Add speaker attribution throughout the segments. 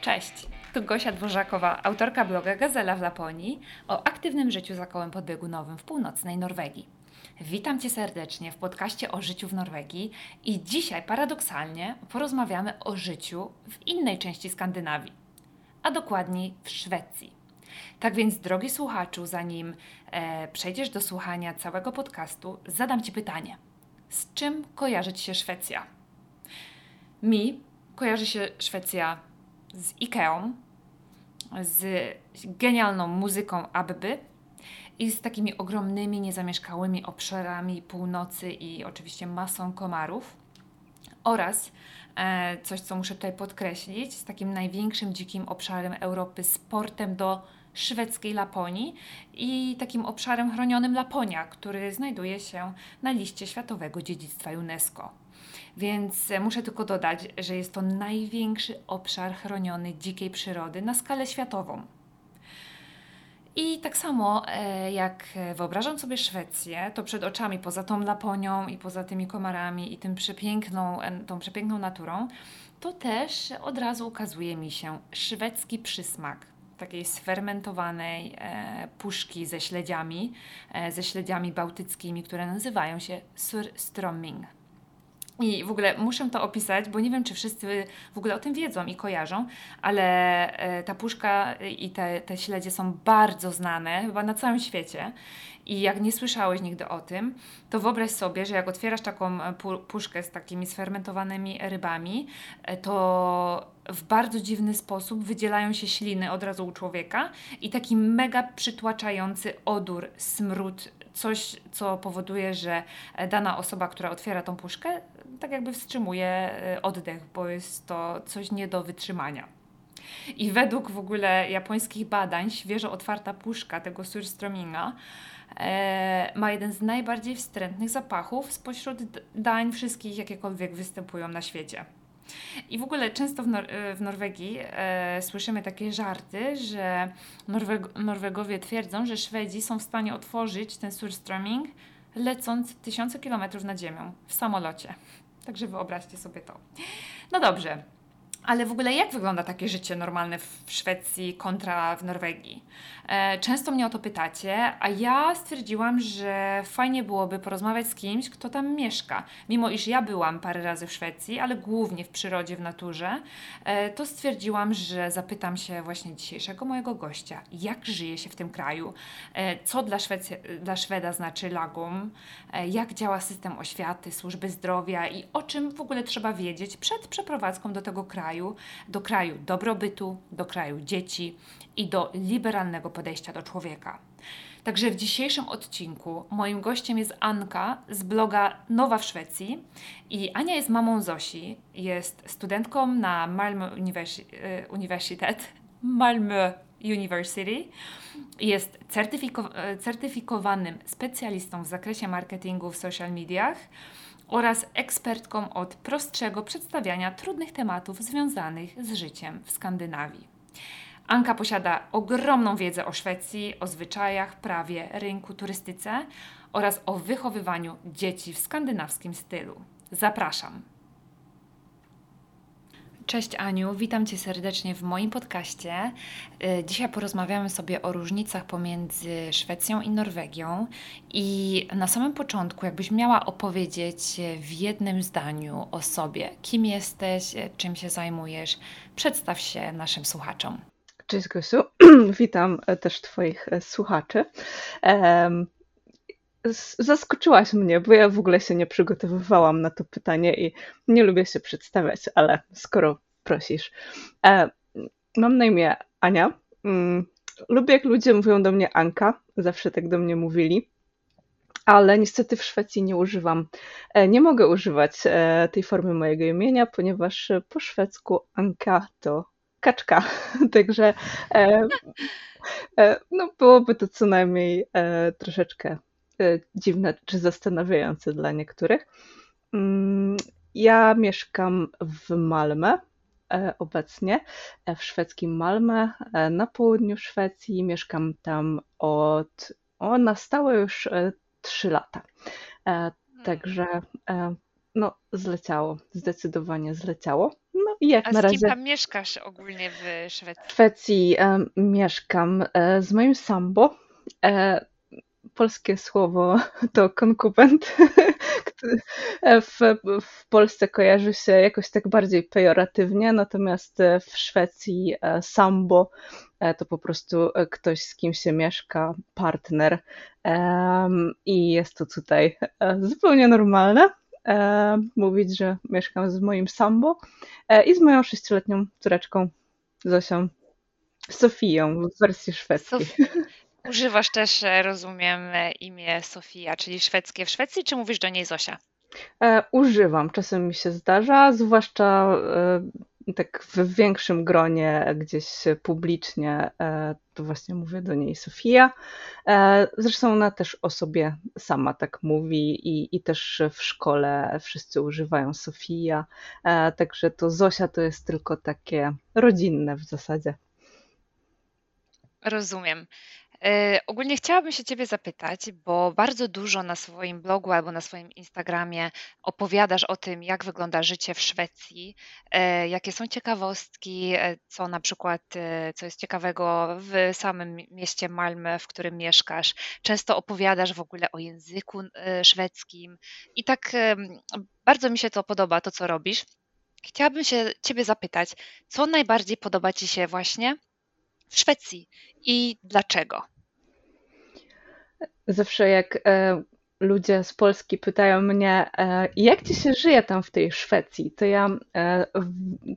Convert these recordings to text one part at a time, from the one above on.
Speaker 1: Cześć, tu Gosia Dworzakowa, autorka bloga Gazela w Laponii o aktywnym życiu za kołem podbiegunowym w północnej Norwegii. Witam Cię serdecznie w podcaście o życiu w Norwegii i dzisiaj paradoksalnie porozmawiamy o życiu w innej części Skandynawii, a dokładniej w Szwecji. Tak więc, drogi słuchaczu, zanim e, przejdziesz do słuchania całego podcastu, zadam Ci pytanie: z czym kojarzy Ci się Szwecja? Mi kojarzy się Szwecja z Ikeą, z genialną muzyką Abby i z takimi ogromnymi, niezamieszkałymi obszarami północy i oczywiście masą komarów. Oraz e, coś, co muszę tutaj podkreślić, z takim największym dzikim obszarem Europy, z portem do szwedzkiej Laponii i takim obszarem chronionym Laponia, który znajduje się na liście Światowego Dziedzictwa UNESCO. Więc muszę tylko dodać, że jest to największy obszar chroniony dzikiej przyrody na skalę światową. I tak samo e, jak wyobrażam sobie Szwecję, to przed oczami, poza tą Laponią i poza tymi komarami i tym przepiękną, e, tą przepiękną naturą, to też od razu ukazuje mi się szwedzki przysmak takiej sfermentowanej e, puszki ze śledziami, e, ze śledziami bałtyckimi, które nazywają się surströmming. I w ogóle muszę to opisać, bo nie wiem, czy wszyscy w ogóle o tym wiedzą i kojarzą, ale e, ta puszka i te, te śledzie są bardzo znane chyba na całym świecie. I jak nie słyszałeś nigdy o tym, to wyobraź sobie, że jak otwierasz taką e, puszkę z takimi sfermentowanymi rybami, e, to w bardzo dziwny sposób wydzielają się śliny od razu u człowieka i taki mega przytłaczający odór, smród, coś, co powoduje, że dana osoba, która otwiera tą puszkę, tak jakby wstrzymuje e, oddech, bo jest to coś nie do wytrzymania. I według w ogóle japońskich badań, świeżo otwarta puszka tego surströmminga e, ma jeden z najbardziej wstrętnych zapachów spośród dań wszystkich, jakiekolwiek występują na świecie. I w ogóle często w, Nor w Norwegii e, słyszymy takie żarty, że Norweg Norwegowie twierdzą, że Szwedzi są w stanie otworzyć ten surströmming lecąc tysiące kilometrów nad ziemią w samolocie. Także wyobraźcie sobie to. No dobrze, ale w ogóle jak wygląda takie życie normalne w Szwecji kontra w Norwegii? E, często mnie o to pytacie, a ja stwierdziłam, że fajnie byłoby porozmawiać z kimś, kto tam mieszka. Mimo iż ja byłam parę razy w Szwecji, ale głównie w przyrodzie, w naturze, e, to stwierdziłam, że zapytam się właśnie dzisiejszego mojego gościa, jak żyje się w tym kraju, e, co dla, Szwecji, dla Szweda znaczy lagum, jak działa system oświaty, służby zdrowia i o czym w ogóle trzeba wiedzieć przed przeprowadzką do tego kraju, do kraju dobrobytu, do kraju dzieci i do liberalnego podejścia do człowieka. Także w dzisiejszym odcinku moim gościem jest Anka z bloga Nowa w Szwecji i Ania jest mamą Zosi, jest studentką na Malmö e, Universitet, Malmö University, jest certyfiko certyfikowanym specjalistą w zakresie marketingu w social mediach oraz ekspertką od prostszego przedstawiania trudnych tematów związanych z życiem w Skandynawii. Anka posiada ogromną wiedzę o Szwecji, o zwyczajach, prawie, rynku, turystyce oraz o wychowywaniu dzieci w skandynawskim stylu. Zapraszam. Cześć Aniu, witam Cię serdecznie w moim podcaście. Y, dzisiaj porozmawiamy sobie o różnicach pomiędzy Szwecją i Norwegią. I na samym początku, jakbyś miała opowiedzieć w jednym zdaniu o sobie, kim jesteś, czym się zajmujesz, przedstaw się naszym słuchaczom.
Speaker 2: Cześć Gosiu, witam e, też Twoich e, słuchaczy. Zaskoczyłaś mnie, bo ja w ogóle się nie przygotowywałam na to pytanie i nie lubię się przedstawiać, ale skoro prosisz. E, mam na imię Ania. Mm, lubię, jak ludzie mówią do mnie Anka, zawsze tak do mnie mówili ale niestety w Szwecji nie używam, nie mogę używać tej formy mojego imienia, ponieważ po szwedzku Anka to kaczka. Także e, e, no, byłoby to co najmniej e, troszeczkę e, dziwne czy zastanawiające dla niektórych. Mm, ja mieszkam w Malmę e, obecnie, e, w szwedzkim Malmę, na południu Szwecji. Mieszkam tam od, o, na stałe już 3 lata. Także no, zleciało, zdecydowanie zleciało. No i jak
Speaker 1: A
Speaker 2: na
Speaker 1: z kim
Speaker 2: razie
Speaker 1: tam mieszkasz ogólnie w
Speaker 2: w
Speaker 1: Szwecji?
Speaker 2: Szwecji e, mieszkam e, z moim sambo. E, polskie słowo to konkubent, który w, w Polsce kojarzy się jakoś tak bardziej pejoratywnie, natomiast w Szwecji e, sambo e, to po prostu e, ktoś, z kim się mieszka, partner. I jest to tutaj e, zupełnie normalne e, mówić, że mieszkam z moim sambo e, i z moją sześcioletnią córeczką Zosią, Sofią w wersji szwedzkiej.
Speaker 1: Sof używasz też, e, rozumiem, e, imię Sofia, czyli szwedzkie w Szwecji, czy mówisz do niej Zosia?
Speaker 2: E, używam, czasem mi się zdarza, zwłaszcza e, tak w większym gronie, gdzieś publicznie, e, to właśnie mówię do niej Sofia. E, Zresztą ona też o sobie sama tak mówi i, i też w szkole wszyscy używają Sofia, także to Zosia to jest tylko takie rodzinne w zasadzie.
Speaker 1: Rozumiem. E, ogólnie chciałabym się Ciebie zapytać, bo bardzo dużo na swoim blogu albo na swoim Instagramie opowiadasz o tym, jak wygląda życie w Szwecji, e, jakie są ciekawostki, e, co na przykład, co jest ciekawego w samym mieście Malmö, w którym mieszkasz. Często opowiadasz w ogóle o języku szwedzkim i tak bardzo mi się to podoba, to co robisz. Chciałabym się Ciebie zapytać, co najbardziej podoba Ci się właśnie w Szwecji i dlaczego?
Speaker 2: Zawsze jak e, ludzie z Polski pytają mnie, e, jak ci się żyje tam w tej Szwecji, to ja e,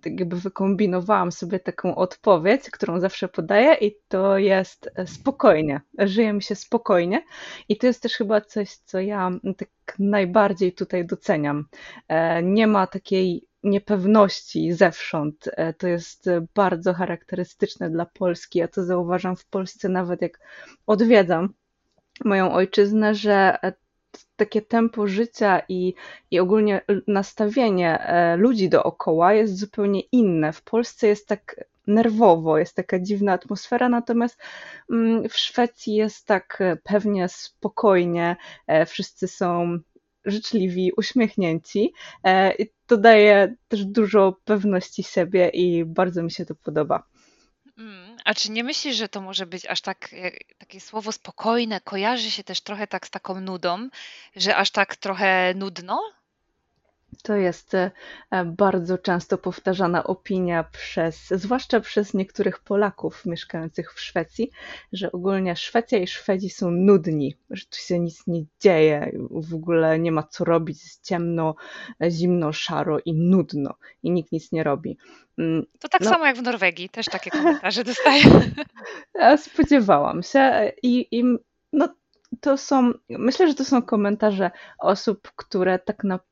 Speaker 2: tak jakby wykombinowałam sobie taką odpowiedź, którą zawsze podaję i to jest e, spokojnie. Żyje mi się spokojnie i to jest też chyba coś, co ja tak najbardziej tutaj doceniam. E, Nie ma takiej niepewności zewsząd. E, To jest e, bardzo charakterystyczne dla Polski. Ja to zauważam w Polsce nawet jak odwiedzam moją ojczyznę, że e, takie tempo życia i, i ogólnie nastawienie ludzi dookoła jest zupełnie inne. W Polsce jest tak nerwowo, jest taka dziwna atmosfera, natomiast mm, w Szwecji jest tak pewnie spokojnie, wszyscy są życzliwi, uśmiechnięci. e, I to daje też dużo pewności siebie i bardzo mi się to podoba.
Speaker 1: Mm, a czy nie myślisz, że to może być aż tak, e, takie słowo spokojne kojarzy się też trochę tak z taką nudą, że aż tak trochę nudno?
Speaker 2: To jest e, bardzo często powtarzana opinia przez, zwłaszcza przez niektórych Polaków mieszkających w Szwecji, że ogólnie Szwecja i Szwedzi są nudni, że tu się nic nie dzieje, w ogóle nie ma co robić, jest ciemno, zimno, szaro i nudno i nikt nic nie robi. Mm,
Speaker 1: To tak
Speaker 2: No,
Speaker 1: samo jak w Norwegii, też takie komentarze dostaję.
Speaker 2: ja spodziewałam się i, i no, to są, myślę, że to są komentarze osób, które tak naprawdę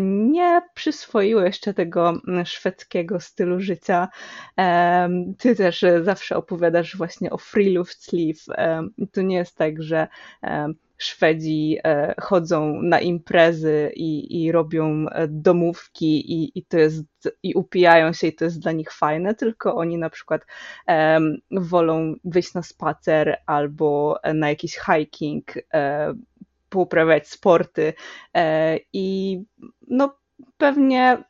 Speaker 2: nie przyswoiły jeszcze tego mm, szwedzkiego stylu życia. Ty też e, zawsze opowiadasz właśnie o Friluftsliv. Em, To nie jest tak, że Szwedzi e, chodzą na imprezy i, i robią e, domówki i, i to jest i upijają się i to jest dla nich fajne, tylko oni na przykład em, wolą wyjść na spacer albo na jakiś hiking, e, pouprawiać sporty e, i no pewnie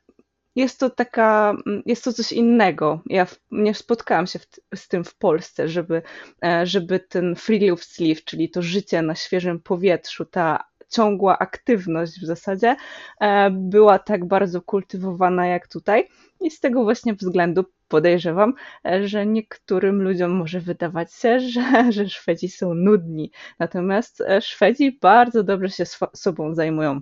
Speaker 2: jest to taka, jest to coś innego. Ja nie spotkałam się w, z tym w Polsce, żeby, e, żeby ten free love sleeve, czyli to życie na świeżym powietrzu, ta ciągła aktywność w zasadzie e, była tak bardzo kultywowana jak tutaj. I z tego właśnie względu podejrzewam, e, że niektórym ludziom może wydawać się, że, że Szwedzi są nudni. Natomiast e, Szwedzi bardzo dobrze się sobą zajmują.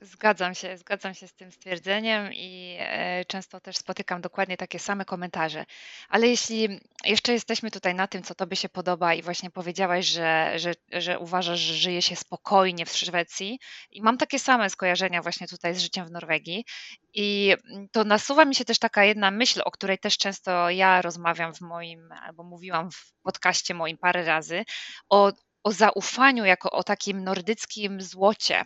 Speaker 1: Zgadzam się, zgadzam się z tym stwierdzeniem i e, często też spotykam dokładnie takie same komentarze. Ale jeśli jeszcze jesteśmy tutaj na tym, co Tobie się podoba i właśnie powiedziałaś, że, że, że uważasz, że żyje się spokojnie w Szwecji i mam takie same skojarzenia właśnie tutaj z życiem w Norwegii i to nasuwa mi się też taka jedna myśl, o której też często ja rozmawiam w moim, albo mówiłam w podcaście moim parę razy, o, o zaufaniu jako o takim nordyckim złocie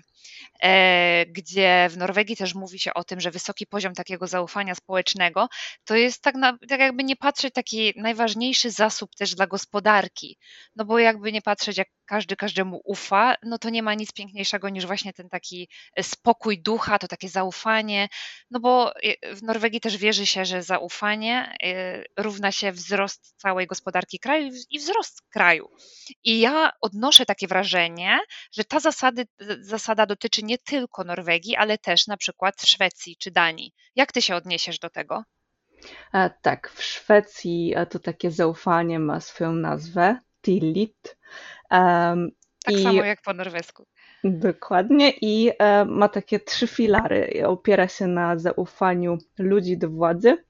Speaker 1: gdzie w Norwegii też mówi się o tym, że wysoki poziom takiego zaufania społecznego to jest tak, na, tak jakby nie patrzeć taki najważniejszy zasób też dla gospodarki. No bo jakby nie patrzeć, jak każdy każdemu ufa, no to nie ma nic piękniejszego niż właśnie ten taki e, spokój ducha, to takie zaufanie. No bo e, w Norwegii też wierzy się, że zaufanie równa się wzrost całej gospodarki kraju i wzrost kraju. I ja odnoszę takie wrażenie, że ta zasady, zasada dotyczy nie tylko Norwegii, ale też na przykład Szwecji czy Danii. Jak ty się odniesiesz do tego?
Speaker 2: E, tak, w Szwecji to takie zaufanie ma swoją nazwę, tillit.
Speaker 1: Um, tak i... samo jak po norwesku.
Speaker 2: Dokładnie i e, ma takie trzy filary. Opiera się na zaufaniu ludzi do władzy,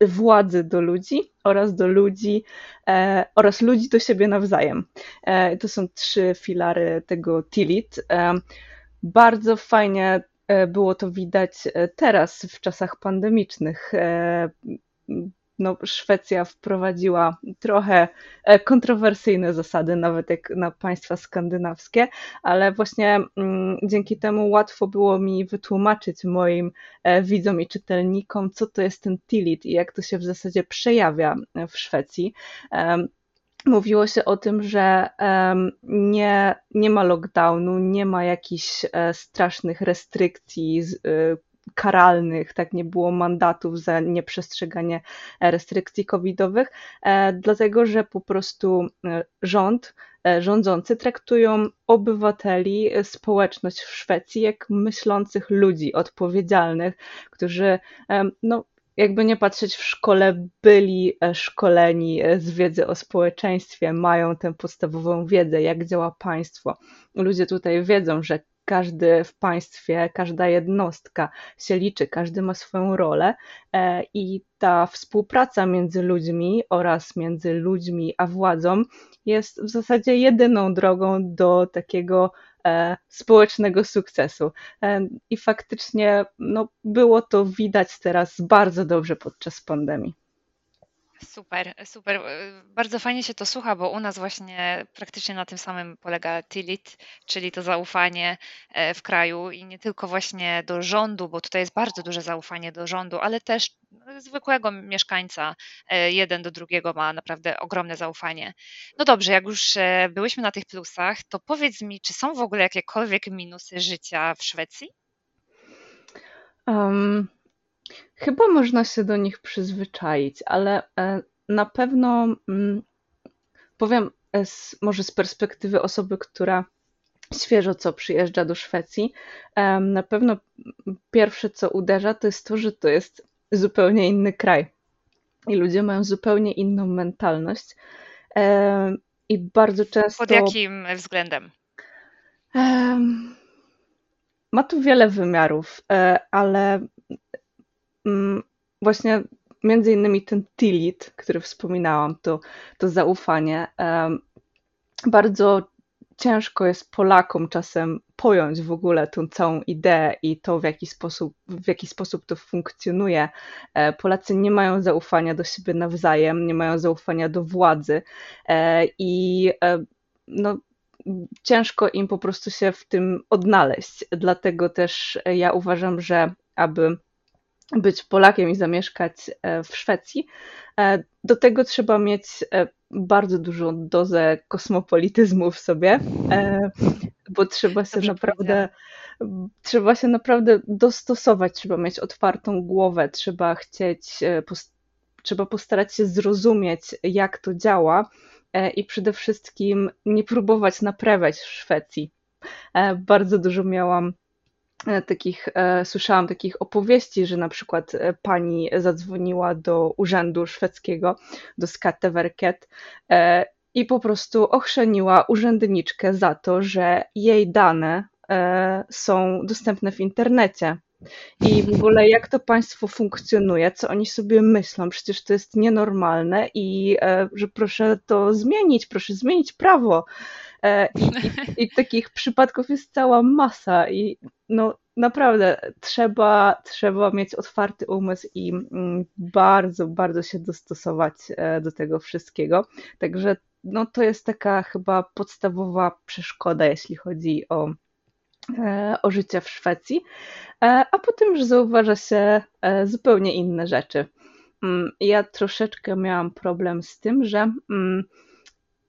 Speaker 2: władzy do ludzi oraz do ludzi e, oraz ludzi do siebie nawzajem. E, to są trzy filary tego Tilit. E, bardzo fajnie e, było to widać e, teraz w czasach pandemicznych. No, Szwecja wprowadziła trochę e, kontrowersyjne zasady, nawet jak na państwa skandynawskie, ale właśnie mm, dzięki temu łatwo było mi wytłumaczyć moim e, widzom i czytelnikom, co to jest ten tilit i jak to się w zasadzie przejawia w Szwecji. Mówiło się o tym, że nie, nie ma lockdownu, nie ma jakichś e, strasznych restrykcji karalnych, tak nie było mandatów za nieprzestrzeganie restrykcji covidowych, e, dlatego że po prostu e, rząd, e, rządzący traktują obywateli, społeczność w Szwecji jak myślących ludzi, odpowiedzialnych, którzy no, jakby nie patrzeć w szkole, byli szkoleni z wiedzy o społeczeństwie, mają tę podstawową wiedzę, jak działa państwo. Ludzie tutaj wiedzą, że każdy w państwie, każda jednostka się liczy, każdy ma swoją rolę e, i ta współpraca między ludźmi oraz między ludźmi a władzą jest w zasadzie jedyną drogą do takiego e, społecznego sukcesu. E, I faktycznie no, było to widać teraz bardzo dobrze podczas pandemii.
Speaker 1: Super, super. Bardzo fajnie się to słucha, bo u nas właśnie praktycznie na tym samym polega Tilit, czyli to zaufanie e, w kraju i nie tylko właśnie do rządu, bo tutaj jest bardzo duże zaufanie do rządu, ale też zwykłego mieszkańca e, jeden do drugiego ma naprawdę ogromne zaufanie. No dobrze, jak już e, byłyśmy na tych plusach, to powiedz mi, czy są w ogóle jakiekolwiek minusy życia w Szwecji?
Speaker 2: Um, Chyba można się do nich przyzwyczaić, ale e, na pewno mm, powiem z, może z perspektywy osoby, która świeżo co przyjeżdża do Szwecji, na pewno pierwsze co uderza to jest to, że to jest zupełnie inny kraj i ludzie mają zupełnie inną mentalność i bardzo często...
Speaker 1: Pod jakim względem?
Speaker 2: Ma tu wiele wymiarów, e, ale właśnie między innymi ten tilit, który wspominałam, to, to zaufanie. Bardzo ciężko jest Polakom czasem pojąć w ogóle tą całą ideę i to, w jaki sposób, w jaki sposób to funkcjonuje. E, Polacy nie mają zaufania do siebie nawzajem, nie mają zaufania do władzy e, i e, no, ciężko im po prostu się w tym odnaleźć. Dlatego też ja uważam, że aby być Polakiem i zamieszkać e, w Szwecji. E, do tego trzeba mieć e, bardzo dużą dozę kosmopolityzmu w sobie, bo trzeba się Dobrze naprawdę trzeba się naprawdę dostosować, trzeba mieć otwartą głowę, trzeba chcieć, trzeba postarać się zrozumieć, jak to działa i przede wszystkim nie próbować naprawiać w Szwecji. Bardzo dużo miałam takich, e, słyszałam takich opowieści, że na przykład e, pani zadzwoniła do urzędu szwedzkiego, do Skatteverket i po prostu ochrzeniła urzędniczkę za to, że jej dane są dostępne w internecie. I w ogóle jak to państwo funkcjonuje, co oni sobie myślą, przecież to jest nienormalne i że proszę to zmienić, proszę zmienić prawo. E, I, i, I, takich przypadków jest cała masa i no naprawdę trzeba, trzeba mieć otwarty umysł i mm, bardzo, bardzo się dostosować e, do tego wszystkiego. Także no, to jest taka chyba podstawowa przeszkoda, jeśli chodzi o o życie w Szwecji, a potem już zauważa się zupełnie inne rzeczy. Mm, ja troszeczkę miałam problem z tym, że mm,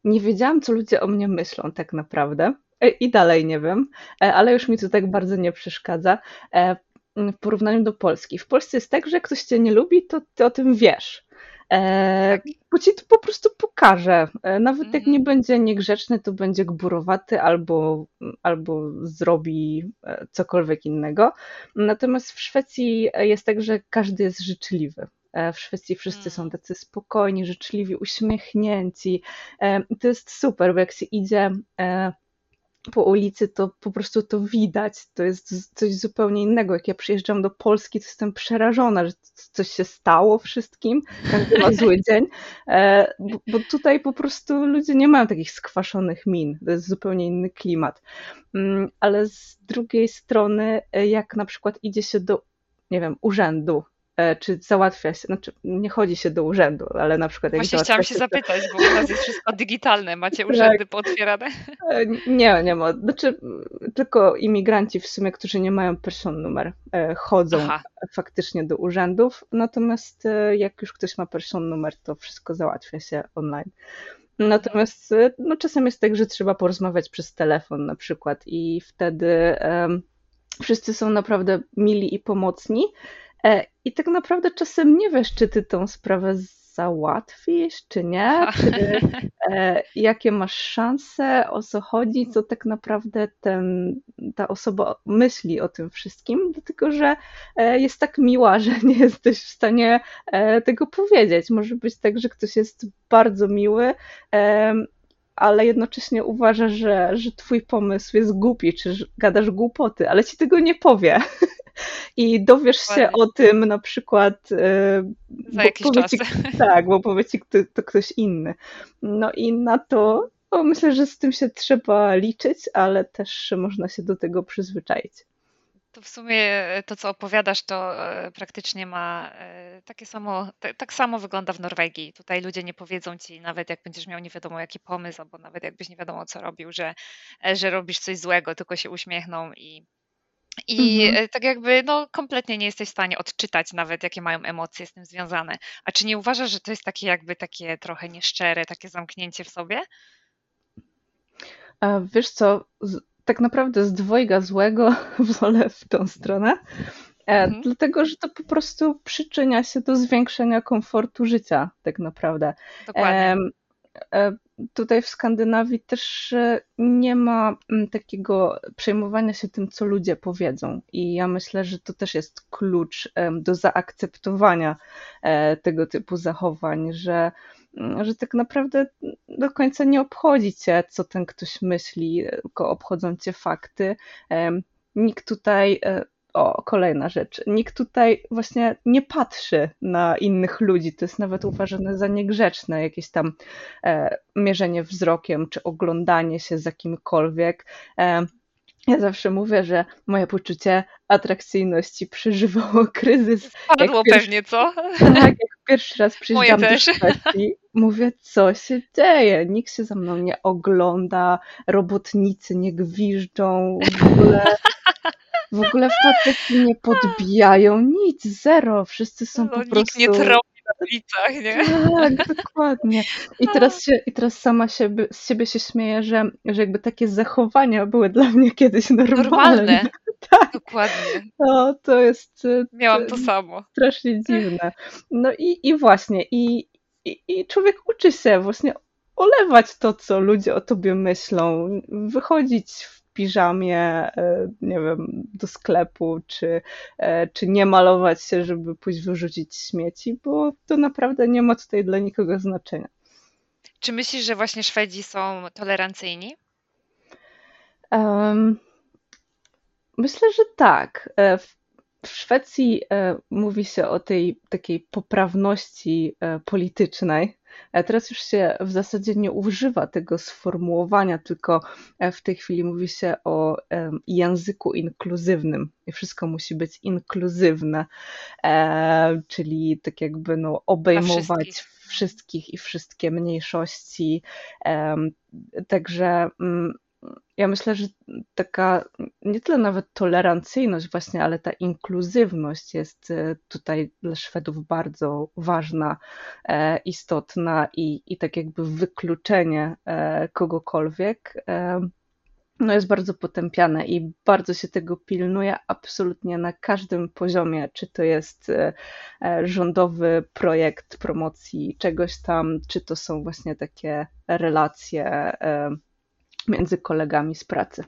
Speaker 2: nie wiedziałam, co ludzie o mnie myślą tak naprawdę. E, I dalej nie wiem, e, ale już mi to tak bardzo nie przeszkadza. E, w porównaniu do Polski. W Polsce jest tak, że jak ktoś cię nie lubi, to ty o tym wiesz. E, bo ci to po prostu pokaże. Nawet jak nie mhm. będzie niegrzeczny, to będzie gburowaty albo, albo zrobi cokolwiek innego. Natomiast w Szwecji jest tak, że każdy jest życzliwy. E, w Szwecji wszyscy są mm. tacy spokojni, życzliwi, uśmiechnięci. E, to jest super, bo jak się idzie e, po ulicy, to po prostu to widać. To jest coś zupełnie innego. Jak ja przyjeżdżam do Polski, to jestem przerażona, że coś się stało wszystkim, każdy ma zły dzień, bo, bo tutaj po prostu ludzie nie mają takich skwaszonych min. To jest zupełnie inny klimat. Mm, ale z drugiej strony, jak na przykład idzie się do, nie wiem, urzędu, czy załatwia się, znaczy nie chodzi się do urzędu, ale na przykład
Speaker 1: jak Właśnie chciałam się, się zapytać, bo u nas jest wszystko digitalne, macie tak. urzędy tak. pootwierane?
Speaker 2: E, nie, nie ma, znaczy tylko imigranci w sumie, którzy nie mają person numer, e, chodzą Aha. faktycznie do urzędów, natomiast jak już ktoś ma person numer, to wszystko załatwia się online. Natomiast no, czasem jest tak, że trzeba porozmawiać przez telefon na przykład i wtedy um, wszyscy są naprawdę mili i pomocni, E, I tak naprawdę czasem nie wiesz, czy ty tą sprawę załatwisz, czy nie, czy, e, jakie masz szanse, o co chodzi, co tak naprawdę ten, ta osoba myśli o tym wszystkim, dlatego że e, jest tak miła, że nie jesteś w stanie e, tego powiedzieć. Może być tak, że ktoś jest bardzo miły, e, ale jednocześnie uważa, że, że twój pomysł jest głupi, czy gadasz głupoty, ale ci tego nie powie. I dowiesz się o tym na przykład.
Speaker 1: E, Za jakiś czas. Ci,
Speaker 2: tak, bo powie ci to, to ktoś inny. No i na to no myślę, że z tym się trzeba liczyć, ale też można się do tego przyzwyczaić.
Speaker 1: To w sumie to, co opowiadasz, to e, praktycznie ma e, takie samo, tak samo wygląda w Norwegii. Tutaj ludzie nie powiedzą ci, nawet jak będziesz miał nie wiadomo jaki pomysł, albo nawet jakbyś nie wiadomo co robił, że, że robisz coś złego, tylko się uśmiechną i i Mhm. E, tak jakby no, kompletnie nie jesteś w stanie odczytać nawet, jakie mają emocje z tym związane. A czy nie uważasz, że to jest takie jakby takie trochę nieszczere, takie zamknięcie w sobie?
Speaker 2: A wiesz co, z, tak naprawdę z dwojga złego wolę w tą stronę, e, Mhm. dlatego że to po prostu przyczynia się do zwiększenia komfortu życia, tak naprawdę.
Speaker 1: Dokładnie.
Speaker 2: E, tutaj w Skandynawii też e, nie ma mm, takiego przejmowania się tym, co ludzie powiedzą. I ja myślę, że to też jest klucz do zaakceptowania e, tego typu zachowań, że, mm, że tak naprawdę do końca nie obchodzi cię, co ten ktoś myśli, tylko obchodzą cię fakty. Nikt tutaj o, kolejna rzecz. Nikt tutaj właśnie nie patrzy na innych ludzi. To jest nawet uważane za niegrzeczne, jakieś tam e, mierzenie wzrokiem czy oglądanie się za kimkolwiek. E, ja zawsze mówię, że moje poczucie atrakcyjności przeżywało kryzys.
Speaker 1: Spadło pewnie, co?
Speaker 2: Tak, jak pierwszy raz przyjechałam do Szwecji, mówię, co się dzieje? Nikt się za mną nie ogląda, robotnicy nie gwiżdżą, w ogóle w ogóle faceci nie podbijają nic, zero. Wszyscy są no, po nikt prostu...
Speaker 1: nie tropi na ulicach, nie?
Speaker 2: Tak, dokładnie. I teraz, się, i teraz sama siebie, z siebie się śmieję, że, że jakby takie zachowania były dla mnie kiedyś normalne. Normalne.
Speaker 1: Tak. Dokładnie.
Speaker 2: No, to jest... E,
Speaker 1: Miałam to samo.
Speaker 2: Strasznie dziwne. No i, i właśnie, i, i, i człowiek uczy się właśnie olewać to, co ludzie o tobie myślą, wychodzić w piżamie, e, nie wiem, do sklepu, czy, e, czy nie malować się, żeby pójść wyrzucić śmieci, bo to naprawdę nie ma tutaj dla nikogo znaczenia.
Speaker 1: Czy myślisz, że właśnie Szwedzi są tolerancyjni?
Speaker 2: Um, myślę, że tak. E, w, Szwecji mówi się o tej takiej poprawności politycznej, teraz już się w zasadzie nie używa tego sformułowania, tylko e, w tej chwili mówi się o języku inkluzywnym i wszystko musi być inkluzywne, e, czyli tak jakby no, obejmować wszystkich. wszystkich i wszystkie mniejszości. Także mm, ja myślę, że taka nie tyle nawet tolerancyjność właśnie, ale ta inkluzywność jest e, tutaj dla Szwedów bardzo ważna, e, istotna i, i tak jakby wykluczenie e, kogokolwiek no jest bardzo potępiane i bardzo się tego pilnuje absolutnie na każdym poziomie, czy to jest rządowy projekt promocji czegoś tam, czy to są właśnie takie relacje między kolegami z pracy.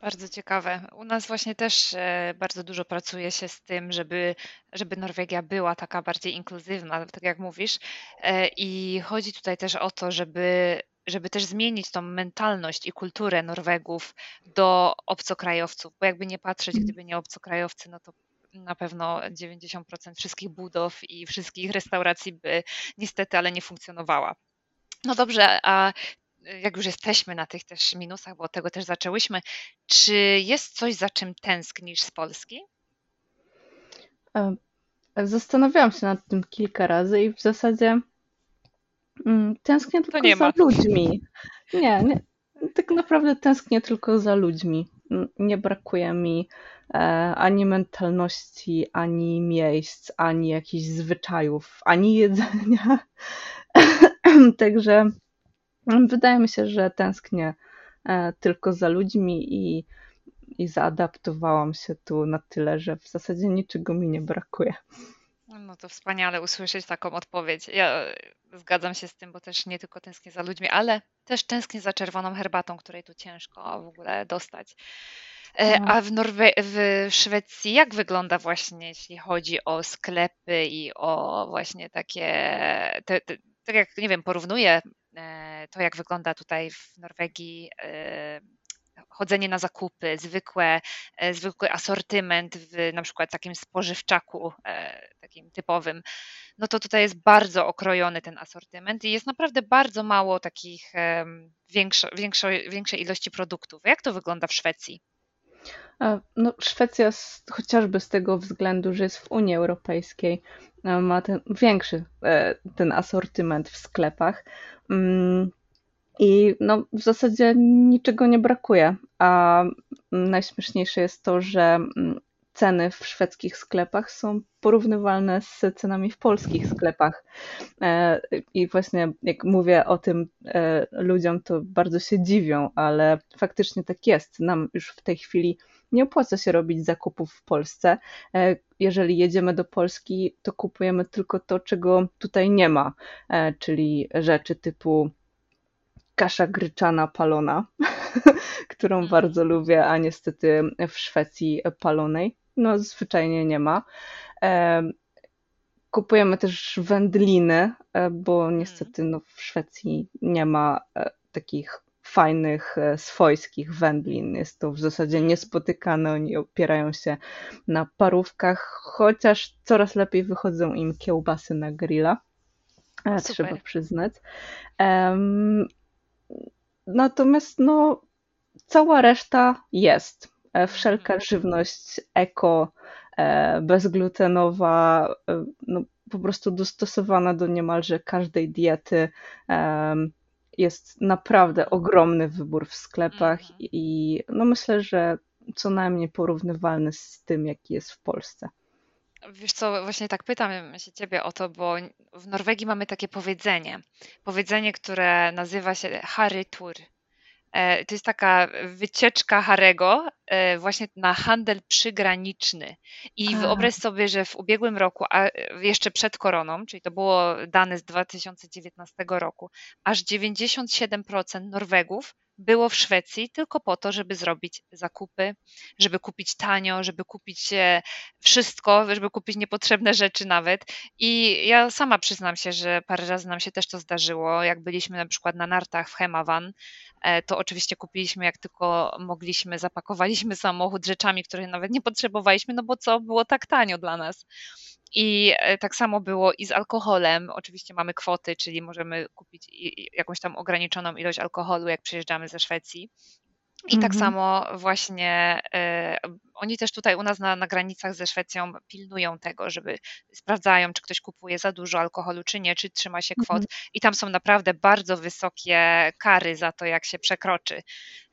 Speaker 1: Bardzo ciekawe. U nas właśnie też e, bardzo dużo pracuje się z tym, żeby, żeby Norwegia była taka bardziej inkluzywna, tak jak mówisz. E, I chodzi tutaj też o to, żeby, żeby też zmienić tą mentalność i kulturę Norwegów do obcokrajowców, bo jakby nie patrzeć, mhm. gdyby nie obcokrajowcy, no to na pewno 90% wszystkich budów i wszystkich restauracji by niestety, ale nie funkcjonowała. No dobrze, a jak już jesteśmy na tych też minusach, bo od tego też zaczęłyśmy, czy jest coś, za czym tęsknisz z Polski?
Speaker 2: Zastanawiałam się nad tym kilka razy i w zasadzie mm, tęsknię tylko za ma. ludźmi. Nie, nie, tak naprawdę tęsknię tylko za ludźmi. Nie brakuje mi e, ani mentalności, ani miejsc, ani jakichś zwyczajów, ani jedzenia. Także Wydaje mi się, że tęsknię e, tylko za ludźmi i, i zaadaptowałam się tu na tyle, że w zasadzie niczego mi nie brakuje.
Speaker 1: No to wspaniale usłyszeć taką odpowiedź. Ja zgadzam się z tym, bo też nie tylko tęsknię za ludźmi, ale też tęsknię za czerwoną herbatą, której tu ciężko w ogóle dostać. E, no. A w, Norwe- w Szwecji jak wygląda właśnie, jeśli chodzi o sklepy i o właśnie takie, te, te, tak jak, nie wiem, porównuję E, to, jak wygląda tutaj w Norwegii e, chodzenie na zakupy, zwykłe, e, zwykły asortyment w na przykład takim spożywczaku takim typowym, no to tutaj jest bardzo okrojony ten asortyment i jest naprawdę bardzo mało takich większo, większo, większej ilości produktów. Jak to wygląda w Szwecji?
Speaker 2: No, Szwecja chociażby z tego względu, że jest w Unii Europejskiej, ma ten większy ten asortyment w sklepach. Mm, I no, w zasadzie niczego nie brakuje. A najśmieszniejsze jest to, że mm, ceny w szwedzkich sklepach są porównywalne z cenami w polskich sklepach. E, I właśnie jak mówię o tym e, ludziom, to bardzo się dziwią, ale faktycznie tak jest. Nam już w tej chwili nie opłaca się robić zakupów w Polsce. E, jeżeli jedziemy do Polski, to kupujemy tylko to, czego tutaj nie ma, czyli rzeczy typu kasza gryczana palona, którą mhm. bardzo lubię, a niestety w Szwecji palonej no zwyczajnie nie ma. Kupujemy też wędliny, e, bo mhm. niestety no, w Szwecji nie ma e, takich fajnych, e, swojskich wędlin. Jest to w zasadzie niespotykane. Oni opierają się na parówkach, chociaż coraz lepiej wychodzą im kiełbasy na grilla. Super. Trzeba przyznać. natomiast no, cała reszta jest. E, wszelka mhm. żywność eko, e, bezglutenowa, e, no, po prostu dostosowana do niemalże każdej diety. Jest naprawdę ogromny wybór w sklepach mhm. i no myślę, że co najmniej porównywalny z tym, jaki jest w Polsce.
Speaker 1: Wiesz co, właśnie tak pytam się ciebie o to, bo w Norwegii mamy takie powiedzenie. Powiedzenie, które nazywa się Harry Tur. E, to jest taka wycieczka Harego e, właśnie na handel przygraniczny. I a. wyobraź sobie, że w ubiegłym roku, a jeszcze przed koroną, czyli to było dane z 2019 roku, aż 97% Norwegów było w Szwecji tylko po to, żeby zrobić zakupy, żeby kupić tanio, żeby kupić e, wszystko, żeby kupić niepotrzebne rzeczy nawet. I ja sama przyznam się, że parę razy nam się też to zdarzyło. Jak byliśmy na przykład na nartach w Hemavan, e, to oczywiście kupiliśmy jak tylko mogliśmy, zapakowaliśmy samochód rzeczami, których nawet nie potrzebowaliśmy, no bo co, było tak tanio dla nas. I e, tak samo było i z alkoholem. Oczywiście mamy kwoty, czyli możemy kupić jakąś tam ograniczoną ilość alkoholu, jak przyjeżdżamy ze Szwecji. I tak mhm. samo właśnie oni też tutaj u nas na, na granicach ze Szwecją pilnują tego, żeby sprawdzają, czy ktoś kupuje za dużo alkoholu, czy nie, czy trzyma się kwot. Mhm. I tam są naprawdę bardzo wysokie kary za to, jak się przekroczy.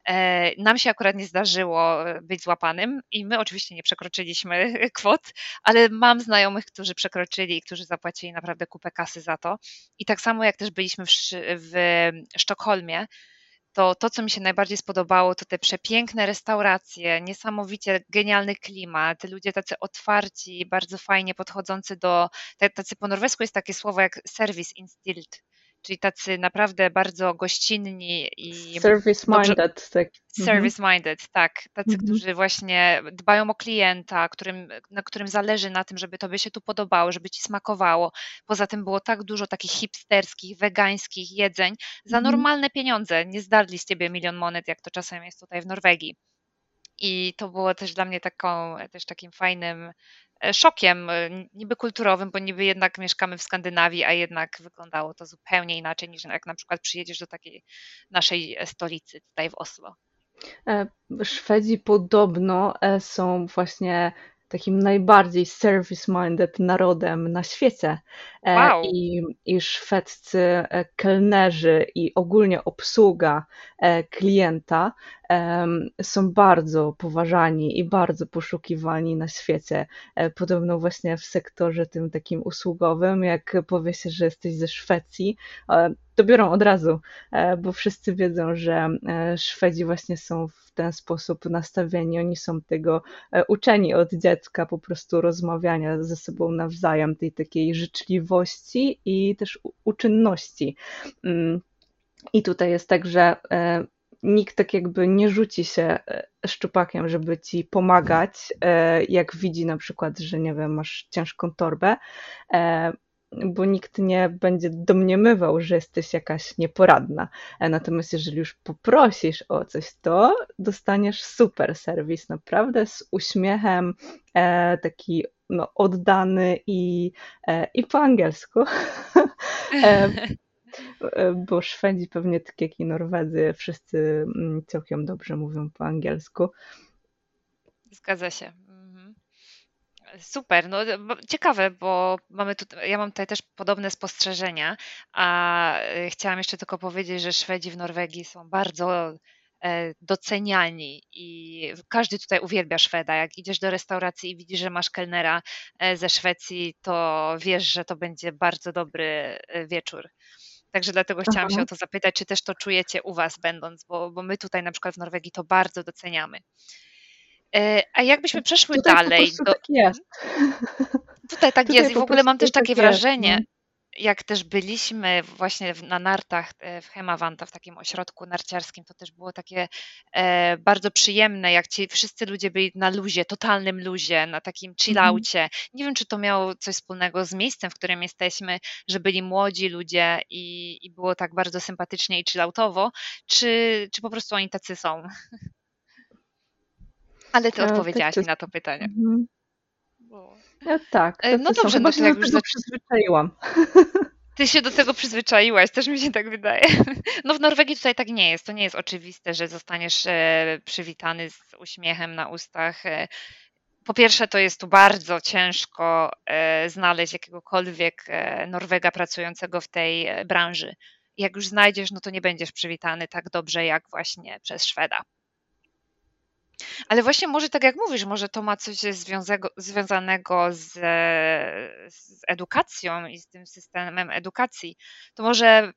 Speaker 1: E, nam się akurat nie zdarzyło być złapanym i my oczywiście nie przekroczyliśmy kwot, ale mam znajomych, którzy przekroczyli i którzy zapłacili naprawdę kupę kasy za to. I tak samo jak też byliśmy w, w Sztokholmie, to to, co mi się najbardziej spodobało, to te przepiękne restauracje, niesamowicie genialny klimat, ludzie tacy otwarci, bardzo fajnie podchodzący do, tacy po norwesku jest takie słowo jak service instilled, czyli tacy naprawdę bardzo gościnni i.
Speaker 2: Service minded. Tak.
Speaker 1: Mhm. Service minded, tak. Tacy, mhm. którzy właśnie dbają o klienta, którym, na którym zależy na tym, żeby tobie się tu podobało, żeby ci smakowało. Poza tym było tak dużo takich hipsterskich, wegańskich jedzeń za mhm. normalne pieniądze. Nie zdarli z ciebie milion monet, jak to czasem jest tutaj w Norwegii. I to było też dla mnie taką, też takim fajnym szokiem e, niby kulturowym, bo niby jednak mieszkamy w Skandynawii, a jednak wyglądało to zupełnie inaczej niż jak na przykład przyjedziesz do takiej naszej e, stolicy tutaj w Oslo.
Speaker 2: Szwedzi podobno są właśnie takim najbardziej service-minded narodem na świecie. Wow. I, I szwedzcy kelnerzy i ogólnie obsługa klienta są bardzo poważani i bardzo poszukiwani na świecie. E, podobno właśnie w sektorze tym takim usługowym, jak powie się, że jesteś ze Szwecji, e, to biorą od razu, e, bo wszyscy wiedzą, że Szwedzi właśnie są w ten sposób nastawieni, oni są tego uczeni od dziecka, po prostu rozmawiania ze sobą nawzajem, tej takiej życzliwości i też uczynności. Mm. I tutaj jest tak, że nikt tak jakby nie rzuci się e, szczupakiem, żeby ci pomagać, e, jak widzi na przykład, że nie wiem, masz ciężką torbę, e, bo nikt nie będzie domniemywał, że jesteś jakaś nieporadna. Natomiast jeżeli już poprosisz o coś, to dostaniesz super serwis, naprawdę z uśmiechem, taki no, oddany i, i po angielsku. E, bo Szwedzi pewnie tak jak i Norwedzy wszyscy mm, całkiem dobrze mówią po angielsku.
Speaker 1: Zgadza się. Mhm. Super, no ciekawe, bo mamy tutaj, ja mam tutaj też podobne spostrzeżenia, a e, chciałam jeszcze tylko powiedzieć, że Szwedzi w Norwegii są bardzo e, doceniani i każdy tutaj uwielbia Szweda. Jak idziesz do restauracji i widzisz, że masz kelnera ze Szwecji, to wiesz, że to będzie bardzo dobry wieczór. Także dlatego chciałam się o to zapytać, czy też to czujecie u Was będąc, bo, bo my tutaj na przykład w Norwegii to bardzo doceniamy. E, a jakbyśmy przeszły
Speaker 2: tutaj
Speaker 1: dalej.
Speaker 2: Do... Tak jest.
Speaker 1: Tutaj tak tutaj jest i w ogóle mam też takie tak wrażenie, jest. No jak też byliśmy właśnie na nartach e, w Hemawanta, w takim ośrodku narciarskim, to też było takie e, bardzo przyjemne, jak ci wszyscy ludzie byli na luzie, totalnym luzie, na takim mhm. chillaucie. Nie wiem, czy to miało coś wspólnego z miejscem, w którym jesteśmy, że byli młodzi ludzie i, i było tak bardzo sympatycznie i chillautowo, czy, czy po prostu oni tacy są? Ale ty odpowiedziałaś mi na to pytanie. Mhm.
Speaker 2: No tak. E, no dobrze, no to jak już przyzwyczaiłam.
Speaker 1: Ty się do tego przyzwyczaiłaś, też mi się tak wydaje. No w Norwegii tutaj tak nie jest. To nie jest oczywiste, że zostaniesz e, przywitany z uśmiechem na ustach. E, po pierwsze, to jest tu bardzo ciężko znaleźć jakiegokolwiek Norwega pracującego w tej branży. Jak już znajdziesz, no to nie będziesz przywitany tak dobrze jak właśnie przez Szweda. Ale właśnie może tak jak mówisz, może to ma coś związanego z, z edukacją i z tym systemem edukacji. To może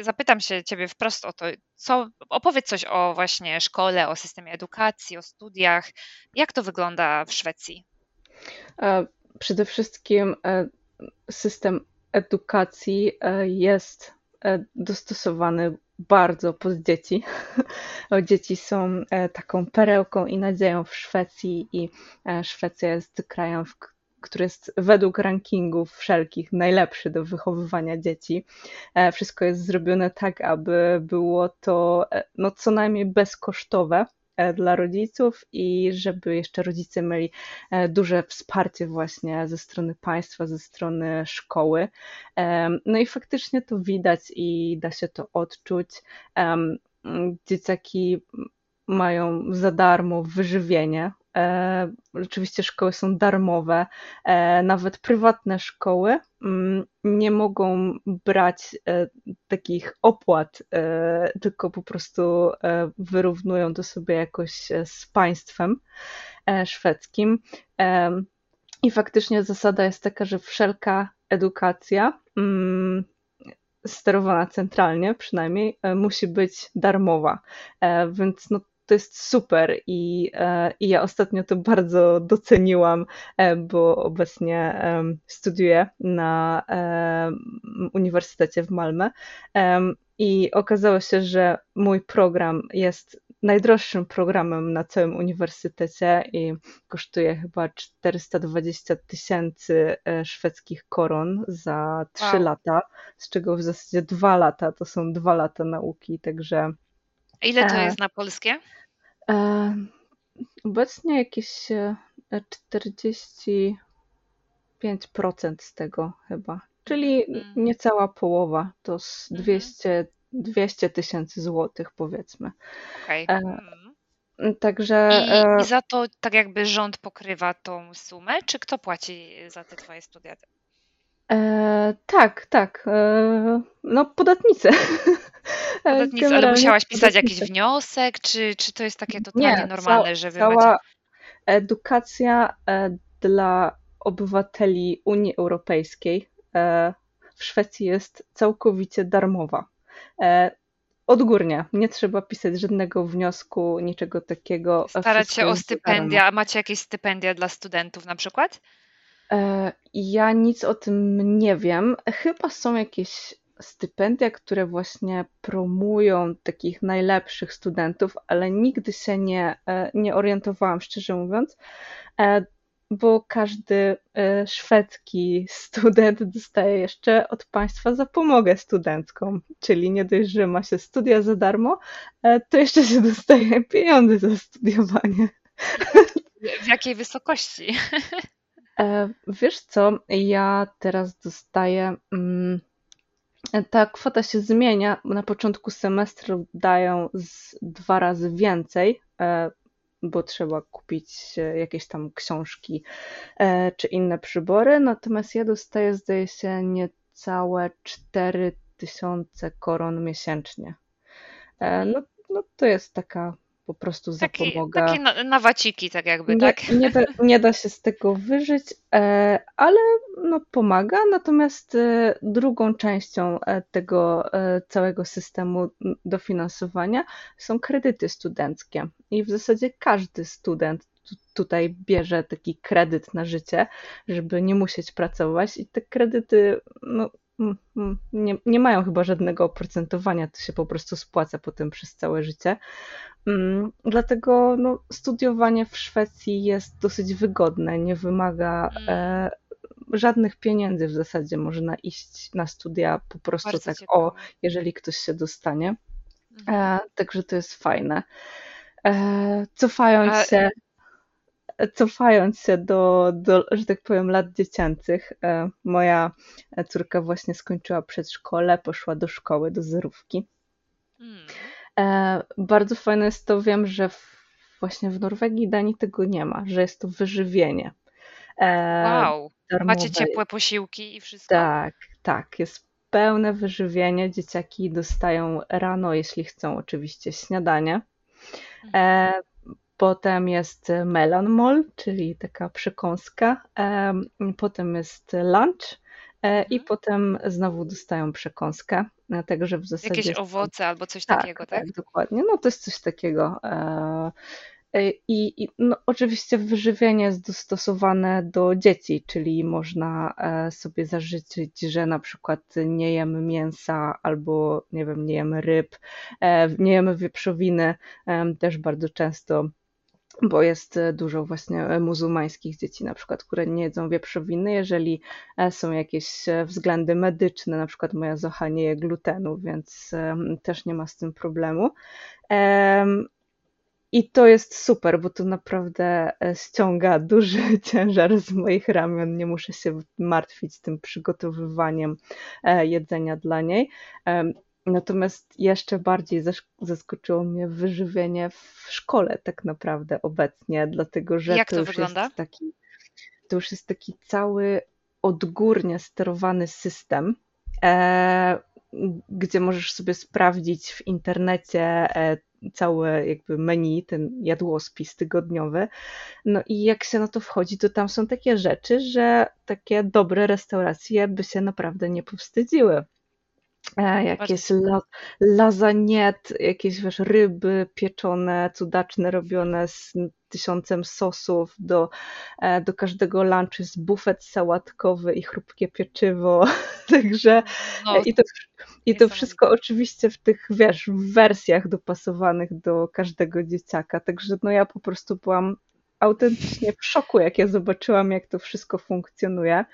Speaker 1: zapytam się Ciebie wprost o to, co, opowiedz coś o właśnie szkole, o systemie edukacji, o studiach. Jak to wygląda w Szwecji?
Speaker 2: E, przede wszystkim e, system edukacji e, jest dostosowany bardzo pod dzieci. Dzieci są e, taką perełką i nadzieją w Szwecji i e, Szwecja jest krajem, który jest według rankingów wszelkich najlepszy do wychowywania dzieci. E, wszystko jest zrobione tak, aby było to no, co najmniej bezkosztowe E, dla rodziców i żeby jeszcze rodzice mieli e, duże wsparcie właśnie ze strony państwa, ze strony szkoły. No i faktycznie to widać i da się to odczuć. Dzieciaki mają za darmo wyżywienie E, oczywiście szkoły są darmowe, e, nawet prywatne szkoły mm, nie mogą brać e, takich opłat, tylko po prostu wyrównują to sobie jakoś z państwem szwedzkim. I faktycznie zasada jest taka, że wszelka edukacja mm, sterowana centralnie przynajmniej musi być darmowa. Więc no, to jest super i, e, i ja ostatnio to bardzo doceniłam, e, bo obecnie studiuję na Uniwersytecie w Malmö i okazało się, że mój program jest najdroższym programem na całym uniwersytecie i kosztuje chyba 420 tysięcy e, szwedzkich koron za 3 wow. lata, z czego w zasadzie 2 lata to są 2 lata nauki, także
Speaker 1: Ile to e, jest na polskie?
Speaker 2: E, obecnie jakieś 45% e, z tego chyba, czyli mm. niecała połowa, to z 200 200 tysięcy złotych powiedzmy.
Speaker 1: Okay. Mm.
Speaker 2: Także.
Speaker 1: I, I, za to tak jakby rząd pokrywa tą sumę, czy kto płaci za te twoje studia?
Speaker 2: E, tak, tak. E, no, podatnicy.
Speaker 1: Podatnicy, ale musiałaś pisać jakiś wniosek, czy, czy to jest takie totalnie Nie, normalne, ca, że wy cała macie...
Speaker 2: edukacja e, dla obywateli Unii Europejskiej e, w Szwecji jest całkowicie darmowa. E, odgórnie, nie trzeba pisać żadnego wniosku, niczego takiego.
Speaker 1: Starać się o stypendia. A macie jakieś stypendia dla studentów na przykład?
Speaker 2: E, ja nic o tym nie wiem. Chyba są jakieś stypendia, które właśnie promują takich najlepszych studentów, ale nigdy się nie, e, nie orientowałam, szczerze mówiąc, e, bo każdy szwedzki student dostaje jeszcze od państwa zapomogę studencką, czyli nie dość, że ma się studia za darmo, to jeszcze się dostaje pieniądze za studiowanie.
Speaker 1: W jakiej wysokości?
Speaker 2: E, wiesz co, ja teraz dostaję. Mm, ta kwota się zmienia. Na początku semestru dają z dwa razy więcej, e, bo trzeba kupić jakieś tam książki e, czy inne przybory. Natomiast ja dostaję, zdaje się, niecałe 4000 koron miesięcznie. No, no to jest taka po prostu
Speaker 1: Taki,
Speaker 2: zapomoga.
Speaker 1: Takie na, na waciki, tak jakby,
Speaker 2: nie,
Speaker 1: tak?
Speaker 2: Nie da, nie da się z tego wyżyć, e, ale no, pomaga. Natomiast e, drugą częścią e, tego całego systemu dofinansowania są kredyty studenckie. I w zasadzie każdy student tutaj bierze taki kredyt na życie, żeby nie musieć pracować i te kredyty no, nie, nie mają chyba żadnego oprocentowania, to się po prostu spłaca potem przez całe życie. Mm, dlatego no, studiowanie w Szwecji jest dosyć wygodne, nie wymaga mm. e, żadnych pieniędzy w zasadzie. Można iść na studia po prostu Bardzo tak ciekawe. o, jeżeli ktoś się dostanie. E, mhm. także to jest fajne. E, cofając A... się cofając się do, do, że tak powiem, lat dziecięcych, e, moja córka właśnie skończyła przedszkole, poszła do szkoły, do zerówki. Hmm. E, bardzo fajne jest to, wiem, że właśnie w Norwegii Danii tego nie ma, że jest to wyżywienie.
Speaker 1: E, wow, darmowe. macie ciepłe posiłki i wszystko?
Speaker 2: Tak, tak, jest pełne wyżywienie. Dzieciaki dostają rano, jeśli chcą oczywiście śniadanie. E, mhm. Potem jest melon mol, czyli taka przekąska. Potem jest lunch i mhm. potem znowu dostają przekąskę. Także w zasadzie.
Speaker 1: Jakieś owoce albo coś tak, takiego, tak?
Speaker 2: Tak, dokładnie. No to jest coś takiego. E, e, I, i no, oczywiście wyżywienie jest dostosowane do dzieci, czyli można e, sobie zażyczyć, że na przykład nie jemy mięsa albo nie wiem, nie jemy ryb, nie jemy wieprzowiny. Też bardzo często bo jest e, dużo właśnie e, muzułmańskich dzieci na przykład, które nie jedzą wieprzowiny, jeżeli e, są jakieś względy medyczne, na przykład moja Zocha nie je glutenu, więc też nie ma z tym problemu. I to jest super, bo to naprawdę ściąga duży ciężar z moich ramion. Nie muszę się martwić tym przygotowywaniem jedzenia dla niej. Natomiast jeszcze bardziej zaskoczyło mnie wyżywienie w szkole tak naprawdę obecnie, dlatego że
Speaker 1: Jak
Speaker 2: to
Speaker 1: to
Speaker 2: już
Speaker 1: wygląda?
Speaker 2: jest taki, to już jest taki cały odgórnie sterowany system, e, gdzie możesz sobie sprawdzić w internecie e, całe jakby menu, ten jadłospis tygodniowy. No i jak się na to wchodzi, to tam są takie rzeczy, że takie dobre restauracje by się naprawdę nie powstydziły. E, jakieś la, lasagnet, jakieś wiesz, ryby pieczone, cudaczne, robione z tysiącem sosów, do, e, do każdego lunchu jest bufet sałatkowy i chrupkie pieczywo, także no, i, to, i to wszystko oczywiście w tych, wiesz, wersjach dopasowanych do każdego dzieciaka, także no ja po prostu byłam autentycznie w szoku, jak ja zobaczyłam, jak to wszystko funkcjonuje.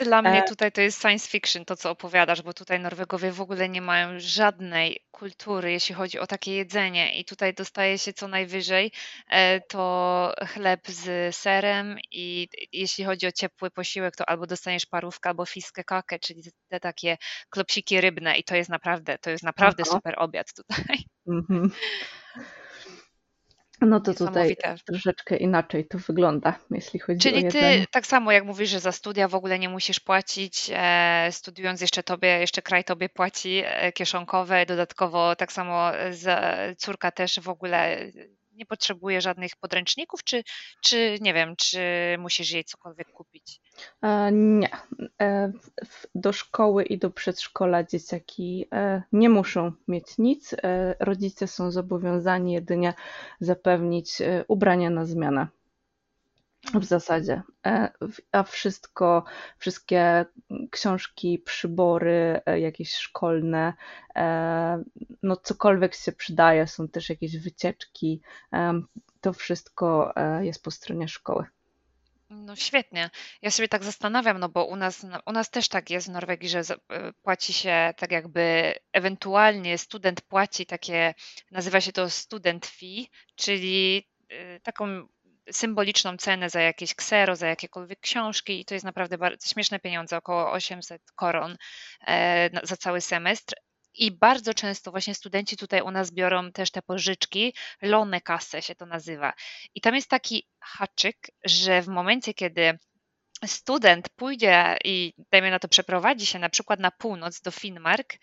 Speaker 1: Dla mnie e, tutaj to jest science fiction, to co opowiadasz, bo tutaj Norwegowie w ogóle nie mają żadnej kultury, jeśli chodzi o takie jedzenie i tutaj dostaje się co najwyżej e, to chleb z serem i jeśli chodzi o ciepły posiłek, to albo dostaniesz parówkę, albo fiskę kakę, czyli te takie klopsiki rybne i to jest naprawdę, to jest naprawdę super obiad tutaj. Mhm.
Speaker 2: No to tutaj troszeczkę inaczej to wygląda, jeśli chodzi o
Speaker 1: Czyli
Speaker 2: ty
Speaker 1: tak samo jak mówisz, że za studia w ogóle nie musisz płacić, e, studiując jeszcze tobie, jeszcze kraj tobie płaci e, kieszonkowe, dodatkowo tak samo za, córka też w ogóle nie potrzebuje żadnych podręczników, czy, czy nie wiem, czy musisz jej cokolwiek kupić?
Speaker 2: E, nie. E, do szkoły i do przedszkola dzieciaki e, nie muszą mieć nic. Rodzice są zobowiązani jedynie zapewnić ubrania na zmianę. W zasadzie. A wszystko, wszystkie książki, przybory, jakieś szkolne, no cokolwiek się przydaje, są też jakieś wycieczki, to wszystko jest po stronie szkoły.
Speaker 1: No świetnie. Ja sobie tak zastanawiam, no bo u nas, u nas też tak jest w Norwegii, że e, płaci się tak jakby ewentualnie student płaci takie, nazywa się to student fee, czyli e, taką symboliczną cenę za jakieś ksero, za jakiekolwiek książki i to jest naprawdę bardzo śmieszne pieniądze, około 800 koron e, za cały semestr. I bardzo często właśnie studenci tutaj u nas biorą też te pożyczki, lone kasę się to nazywa. I tam jest taki haczyk, że w momencie, kiedy student pójdzie i dajmy na to przeprowadzi się na przykład na północ do Finnmark,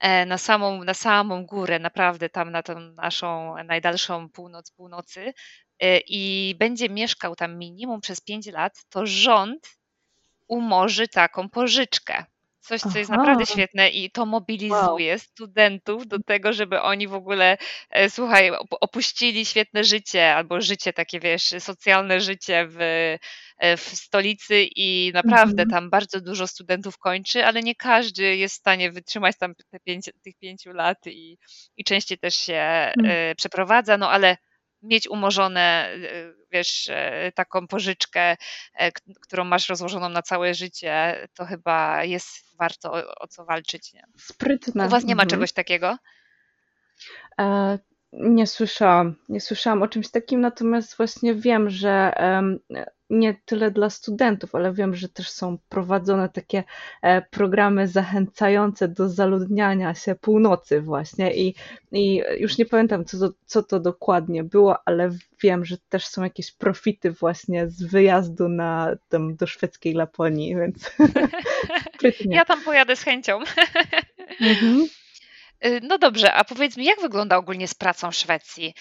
Speaker 1: e, na samą, na samą górę, naprawdę tam na tą naszą najdalszą północ, północy i będzie mieszkał tam minimum przez 5 lat, to rząd umorzy taką pożyczkę. Coś, co jest naprawdę świetne i to Wow. mobilizuje studentów do tego, żeby oni w ogóle, e, słuchaj, opuścili świetne życie albo życie takie, wiesz, socjalne życie w, e, w stolicy i naprawdę Mhm. tam bardzo dużo studentów kończy, ale nie każdy jest w stanie wytrzymać tam te pięć, tych pięciu lat i, i częściej też się. E, przeprowadza, no ale mieć umorzone, y, wiesz, e, taką pożyczkę, e, którą masz rozłożoną na całe życie, to chyba jest warto o, o co walczyć. Nie?
Speaker 2: Sprytne.
Speaker 1: U was nie ma mhm. czegoś takiego?
Speaker 2: E, nie słyszałam. Nie słyszałam o czymś takim, natomiast właśnie wiem, że nie tyle dla studentów, ale wiem, że też są prowadzone takie e, programy zachęcające do zaludniania się północy właśnie i, i już nie pamiętam, co to, co to dokładnie było, ale wiem, że też są jakieś profity właśnie z wyjazdu na, tam, do szwedzkiej Laponii, więc
Speaker 1: Ja tam pojadę z chęcią. Mhm. Y, no dobrze, a powiedz mi, jak wygląda ogólnie z pracą w Szwecji?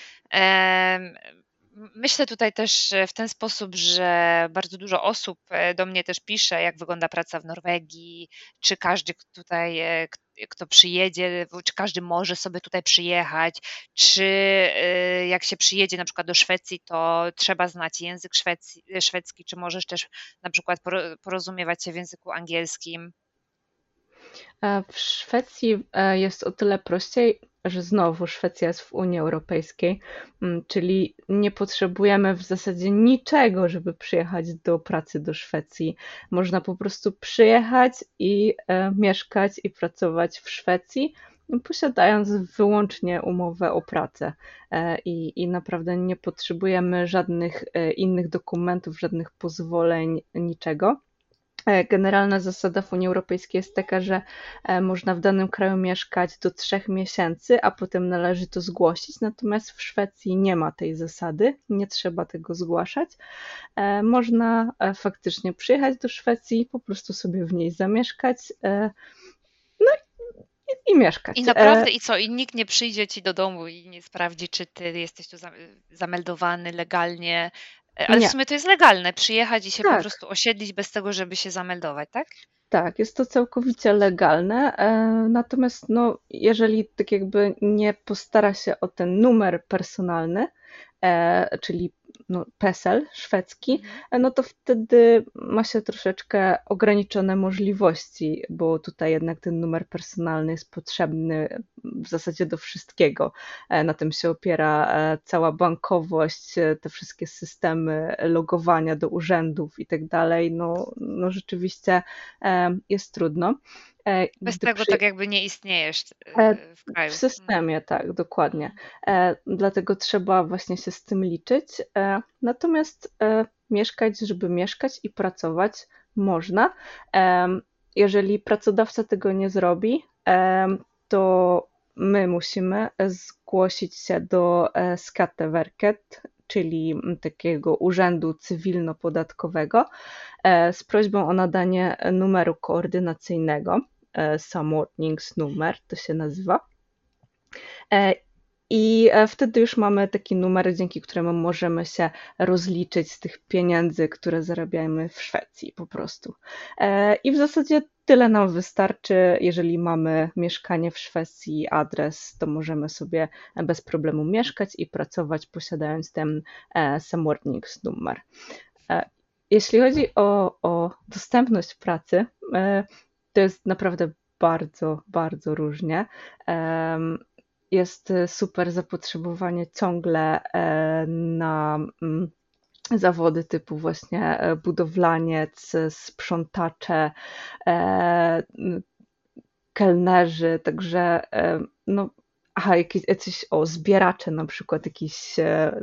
Speaker 1: Myślę tutaj też w ten sposób, że bardzo dużo osób e, do mnie też pisze, jak wygląda praca w Norwegii, czy każdy tutaj, e, kto przyjedzie, czy każdy może sobie tutaj przyjechać, czy e, jak się przyjedzie na przykład do Szwecji, to trzeba znać język szwecji, szwedzki, czy możesz też na przykład porozumiewać się w języku angielskim.
Speaker 2: W Szwecji jest o tyle prościej, że znowu Szwecja jest w Unii Europejskiej, mm, czyli nie potrzebujemy w zasadzie niczego, żeby przyjechać do pracy do Szwecji. Można po prostu przyjechać i e, mieszkać i pracować w Szwecji, posiadając wyłącznie umowę o pracę. I, I naprawdę nie potrzebujemy żadnych innych dokumentów, żadnych pozwoleń, niczego. E, generalna zasada w Unii Europejskiej jest taka, że e, można w danym kraju mieszkać do trzech miesięcy, a potem należy to zgłosić. Natomiast w Szwecji nie ma tej zasady, nie trzeba tego zgłaszać. E, można faktycznie przyjechać do Szwecji, po prostu sobie w niej zamieszkać. No i, i mieszkać.
Speaker 1: I naprawdę, i co? I nikt nie przyjdzie ci do domu i nie sprawdzi, czy ty jesteś tu zameldowany legalnie, E, ale w sumie to jest legalne, przyjechać i się po prostu osiedlić bez tego, żeby się zameldować, tak?
Speaker 2: Tak, jest to całkowicie legalne. E, natomiast no, jeżeli tak jakby nie postara się o ten numer personalny, e, czyli no, PESEL szwedzki, mhm. no to wtedy ma się troszeczkę ograniczone możliwości, bo tutaj jednak ten numer personalny jest potrzebny w zasadzie do wszystkiego. E, na tym się opiera e, cała bankowość, e, te wszystkie systemy logowania do urzędów i tak dalej. No, no rzeczywiście jest trudno.
Speaker 1: E, Bez tego przy... tak jakby nie istniejesz e, e, w kraju.
Speaker 2: W systemie, tak, dokładnie. Dlatego trzeba właśnie się z tym liczyć. Natomiast mieszkać, żeby mieszkać i pracować można. Jeżeli pracodawca tego nie zrobi, to my musimy zgłosić się do Skatteverket, czyli takiego urzędu cywilno-podatkowego, z prośbą o nadanie numeru koordynacyjnego. E, samotningsnummer, to się nazywa. E, I e, wtedy już mamy taki numer, dzięki któremu możemy się rozliczyć z tych pieniędzy, które zarabiamy w Szwecji po prostu. I w zasadzie tyle nam wystarczy. Jeżeli mamy mieszkanie w Szwecji, adres, to możemy sobie bez problemu mieszkać i pracować, posiadając ten samordningsnummer. Jeśli chodzi o, o dostępność pracy, to jest naprawdę bardzo, bardzo różnie. Jest super zapotrzebowanie ciągle e, na mm, zawody typu właśnie e, budowlaniec, sprzątacze, e, kelnerzy, także no, aha, jakieś, jacyś o zbieracze na przykład jakichś e,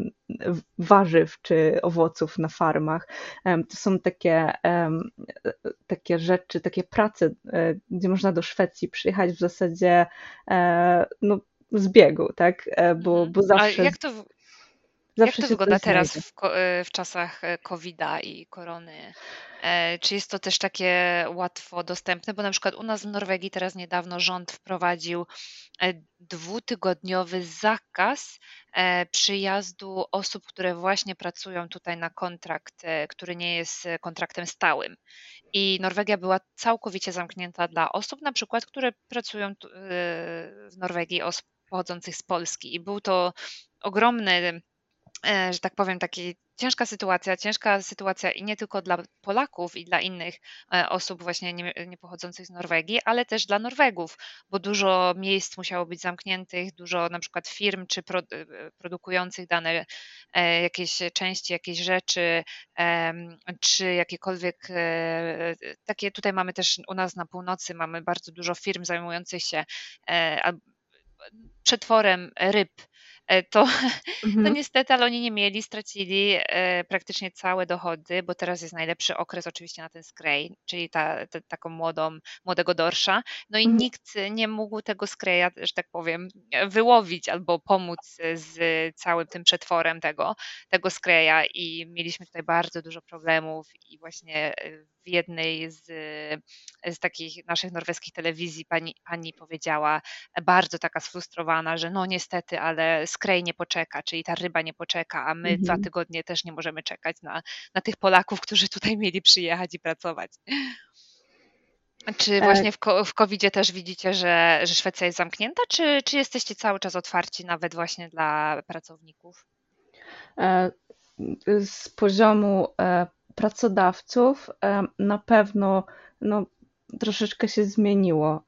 Speaker 2: warzyw czy owoców na farmach. To są takie, takie rzeczy, takie prace, e, gdzie można do Szwecji przyjechać w zasadzie e, no, z biegu, tak? Bo,
Speaker 1: mhm.
Speaker 2: bo zawsze...
Speaker 1: A jak to, Zawsze Jak to wygląda teraz w, w czasach COVID-a i korony? E, czy jest to też takie łatwo dostępne? Bo na przykład u nas w Norwegii teraz niedawno rząd wprowadził e, dwutygodniowy zakaz e, przyjazdu osób, które właśnie pracują tutaj na kontrakt, który nie jest kontraktem stałym. I Norwegia była całkowicie zamknięta dla osób, na przykład, które pracują w Norwegii, osób pochodzących z Polski. I był to ogromny że tak powiem, taki ciężka sytuacja, ciężka sytuacja i nie tylko dla Polaków i dla innych e, osób właśnie nie, nie pochodzących z Norwegii, ale też dla Norwegów, bo dużo miejsc musiało być zamkniętych, dużo na przykład firm czy pro, e, produkujących dane e, jakieś części, jakieś rzeczy, czy jakiekolwiek takie, tutaj mamy też u nas na północy mamy bardzo dużo firm zajmujących się przetworem ryb, E, to, mhm. to niestety, ale oni nie mieli, stracili e, praktycznie całe dochody, bo teraz jest najlepszy okres oczywiście na ten skrej, czyli ta, ta, taką młodą, młodego dorsza. No i mhm. nikt nie mógł tego skreja, że tak powiem, wyłowić albo pomóc z całym tym przetworem tego, tego skreja i mieliśmy tutaj bardzo dużo problemów i właśnie w jednej z, z takich naszych norweskich telewizji pani, pani powiedziała, bardzo taka sfrustrowana, że no niestety, ale skrej nie poczeka, czyli ta ryba nie poczeka, a my mhm. dwa tygodnie też nie możemy czekać na, na tych Polaków, którzy tutaj mieli przyjechać i pracować. Czy właśnie w, w COVID-zie też widzicie, że, że Szwecja jest zamknięta, czy, czy jesteście cały czas otwarci nawet właśnie dla pracowników?
Speaker 2: E, z poziomu e, pracodawców e, na pewno no, troszeczkę się zmieniło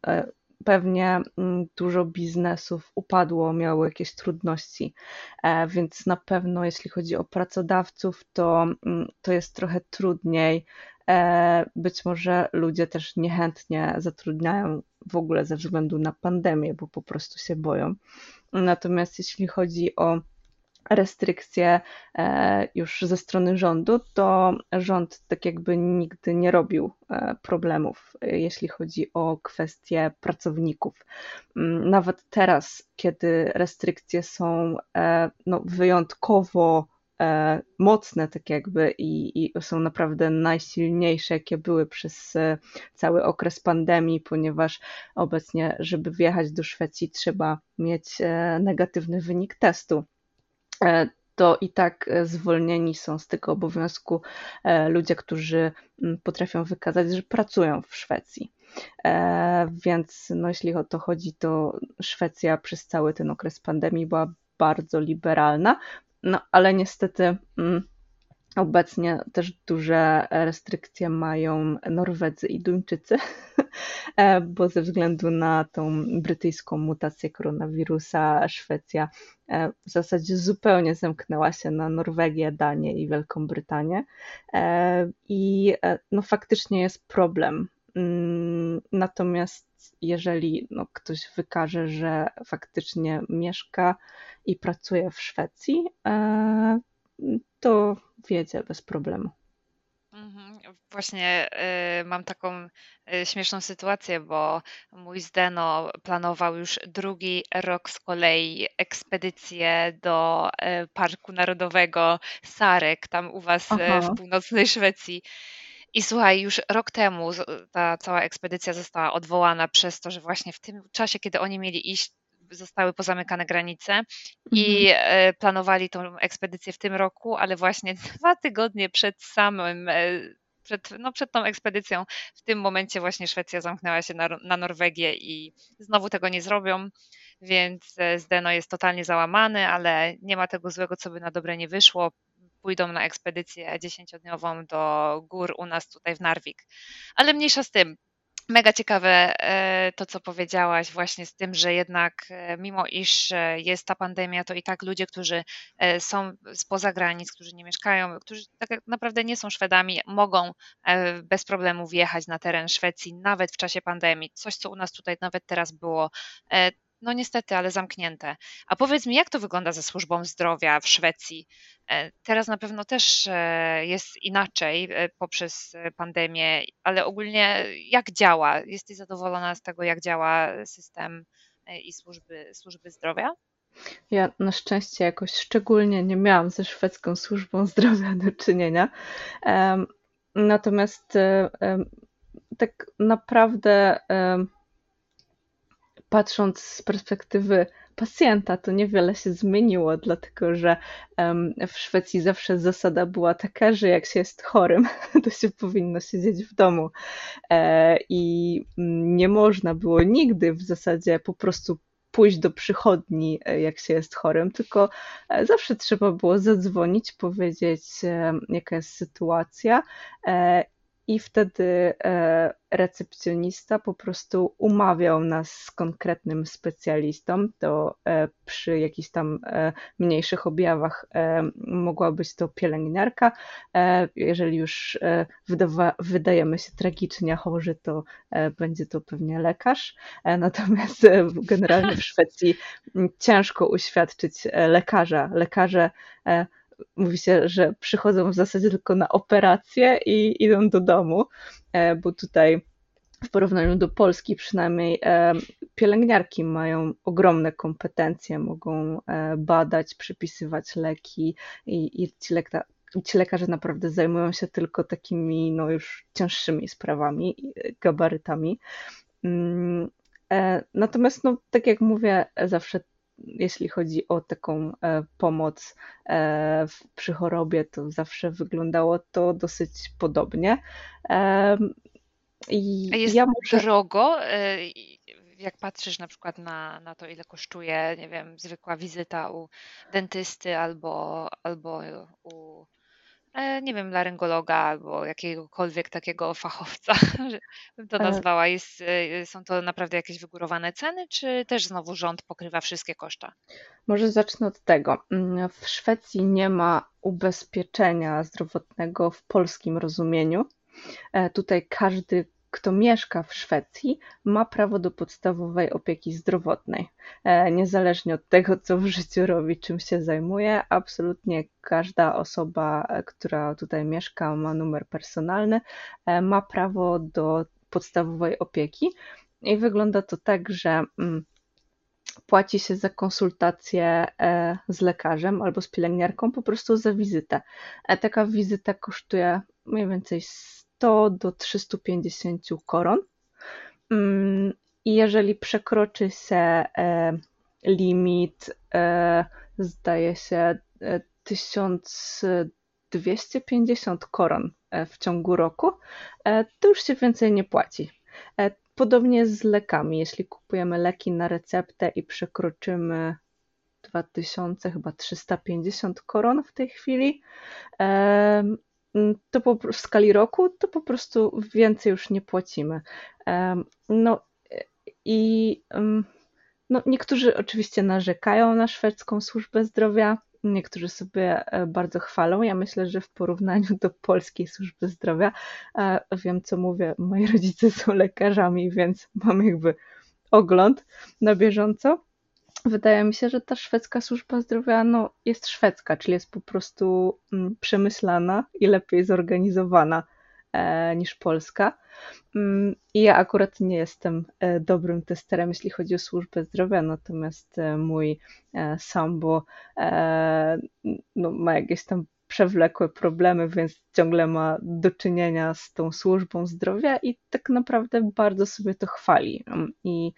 Speaker 2: pewnie mm, dużo biznesów upadło, miało jakieś trudności, e, więc na pewno jeśli chodzi o pracodawców, to, mm, to jest trochę trudniej. E, być może ludzie też niechętnie zatrudniają w ogóle ze względu na pandemię, bo po prostu się boją. Natomiast jeśli chodzi o restrykcje e, już ze strony rządu, to rząd tak jakby nigdy nie robił e, problemów, jeśli chodzi o kwestie pracowników. Mm, nawet teraz, kiedy restrykcje są e, no, wyjątkowo mocne, tak jakby, i, i, są naprawdę najsilniejsze, jakie były przez cały okres pandemii, ponieważ obecnie, żeby wjechać do Szwecji, trzeba mieć negatywny wynik testu. E, to i tak e, zwolnieni są z tego obowiązku e, ludzie, którzy potrafią wykazać, że pracują w Szwecji. Więc no, jeśli o to chodzi, to Szwecja przez cały ten okres pandemii była bardzo liberalna, no ale niestety Obecnie też duże restrykcje mają Norwedzy i Duńczycy, e, bo ze względu na tą brytyjską mutację koronawirusa Szwecja e, w zasadzie zupełnie zamknęła się na Norwegię, Danię i Wielką Brytanię. E, I no, faktycznie jest problem. Mm, natomiast jeżeli no, ktoś wykaże, że faktycznie mieszka i pracuje w Szwecji, to wiecie bez problemu.
Speaker 1: Mhm. Właśnie y, mam taką y, śmieszną sytuację, bo mój Zdeno planował już drugi rok z kolei ekspedycję do y, Parku Narodowego Sarek, tam u Was y, w północnej Szwecji. I słuchaj, już rok temu ta cała ekspedycja została odwołana przez to, że właśnie w tym czasie, kiedy oni mieli iść, zostały pozamykane granice i mhm. e, planowali tą ekspedycję w tym roku, ale właśnie dwa tygodnie przed samym e, przed, no przed tą ekspedycją. W tym momencie właśnie Szwecja zamknęła się na, na Norwegię i znowu tego nie zrobią, więc e, Zdeno jest totalnie załamany, ale nie ma tego złego, co by na dobre nie wyszło. Pójdą na ekspedycję dziesięciodniową do gór u nas tutaj w Narvik. Ale mniejsza z tym. Mega ciekawe e, to, co powiedziałaś, właśnie z tym, że jednak e, mimo iż e, jest ta pandemia, to i tak ludzie, którzy są spoza granic, którzy nie mieszkają, którzy tak naprawdę nie są Szwedami, mogą bez problemu wjechać na teren Szwecji, nawet w czasie pandemii. Coś, co u nas tutaj nawet teraz było no niestety, ale zamknięte. A powiedz mi, jak to wygląda ze służbą zdrowia w Szwecji? E, teraz na pewno też e, jest inaczej e, poprzez pandemię, ale ogólnie jak działa? Jesteś zadowolona z tego, jak działa system i służby, służby zdrowia?
Speaker 2: Ja na szczęście jakoś szczególnie nie miałam ze szwedzką służbą zdrowia do czynienia. Natomiast tak naprawdę patrząc z perspektywy pacjenta, to niewiele się zmieniło, dlatego że w Szwecji zawsze zasada była taka, że jak się jest chorym, to się powinno siedzieć w domu. E, I nie można było nigdy w zasadzie po prostu pójść do przychodni, e, jak się jest chorym, tylko e, zawsze trzeba było zadzwonić, powiedzieć, jaka jest sytuacja i wtedy recepcjonista po prostu umawiał nas z konkretnym specjalistą. To e, przy jakichś tam e, mniejszych objawach e, mogła być to pielęgniarka. Jeżeli już wydawa, wydajemy się tragicznie chorzy, to będzie to pewnie lekarz. Natomiast generalnie w Szwecji ciężko uświadczyć lekarza. Lekarze mówi się, że przychodzą w zasadzie tylko na operację i idą do domu, e, bo tutaj w porównaniu do Polski przynajmniej e, pielęgniarki mają ogromne kompetencje, mogą e, badać, przypisywać leki i, i ci, ci lekarze naprawdę zajmują się tylko takimi no już cięższymi sprawami, gabarytami. Mm, natomiast, no, tak jak mówię, zawsze jeśli chodzi o taką e, pomoc e, przy chorobie, to zawsze wyglądało to dosyć podobnie.
Speaker 1: I jest ja może... drogo? E, jak patrzysz na przykład na, na to, ile kosztuje, nie wiem, zwykła wizyta u dentysty albo, albo u E, nie wiem, laryngologa albo jakiegokolwiek takiego fachowca, że bym to e. nazwała. Jest, e, są to naprawdę jakieś wygórowane ceny, czy też znowu rząd pokrywa wszystkie koszta?
Speaker 2: Może zacznę od tego. Mm, w Szwecji nie ma ubezpieczenia zdrowotnego w polskim rozumieniu. Tutaj każdy kto mieszka w Szwecji, ma prawo do podstawowej opieki zdrowotnej. E, niezależnie od tego, co w życiu robi, czym się zajmuje, absolutnie każda osoba, która tutaj mieszka, ma numer personalny, ma prawo do podstawowej opieki. I wygląda to tak, że mm, płaci się za konsultację e, z lekarzem albo z pielęgniarką po prostu za wizytę. E, taka wizyta kosztuje mniej więcej 100 do 350 koron. Mm, I jeżeli przekroczy się e, limit, zdaje się 1250 koron w ciągu roku, to już się więcej nie płaci. Podobnie z lekami. Jeśli kupujemy leki na receptę i przekroczymy 2000, chyba 350 koron w tej chwili, to po, w skali roku, to po prostu więcej już nie płacimy. No i no, niektórzy oczywiście narzekają na szwedzką służbę zdrowia, niektórzy sobie e, bardzo chwalą. Ja myślę, że w porównaniu do polskiej służby zdrowia, e, wiem co mówię, moi rodzice są lekarzami, więc mam jakby ogląd na bieżąco. Wydaje mi się, że ta szwedzka służba zdrowia no, jest szwedzka, czyli jest po prostu mm, przemyślana i lepiej zorganizowana E, niż Polska. Mm, I ja akurat nie jestem e, dobrym testerem, jeśli chodzi o służbę zdrowia, natomiast e, mój sambo no, ma jakieś tam przewlekłe problemy, więc ciągle ma do czynienia z tą służbą zdrowia i tak naprawdę bardzo sobie to chwali. I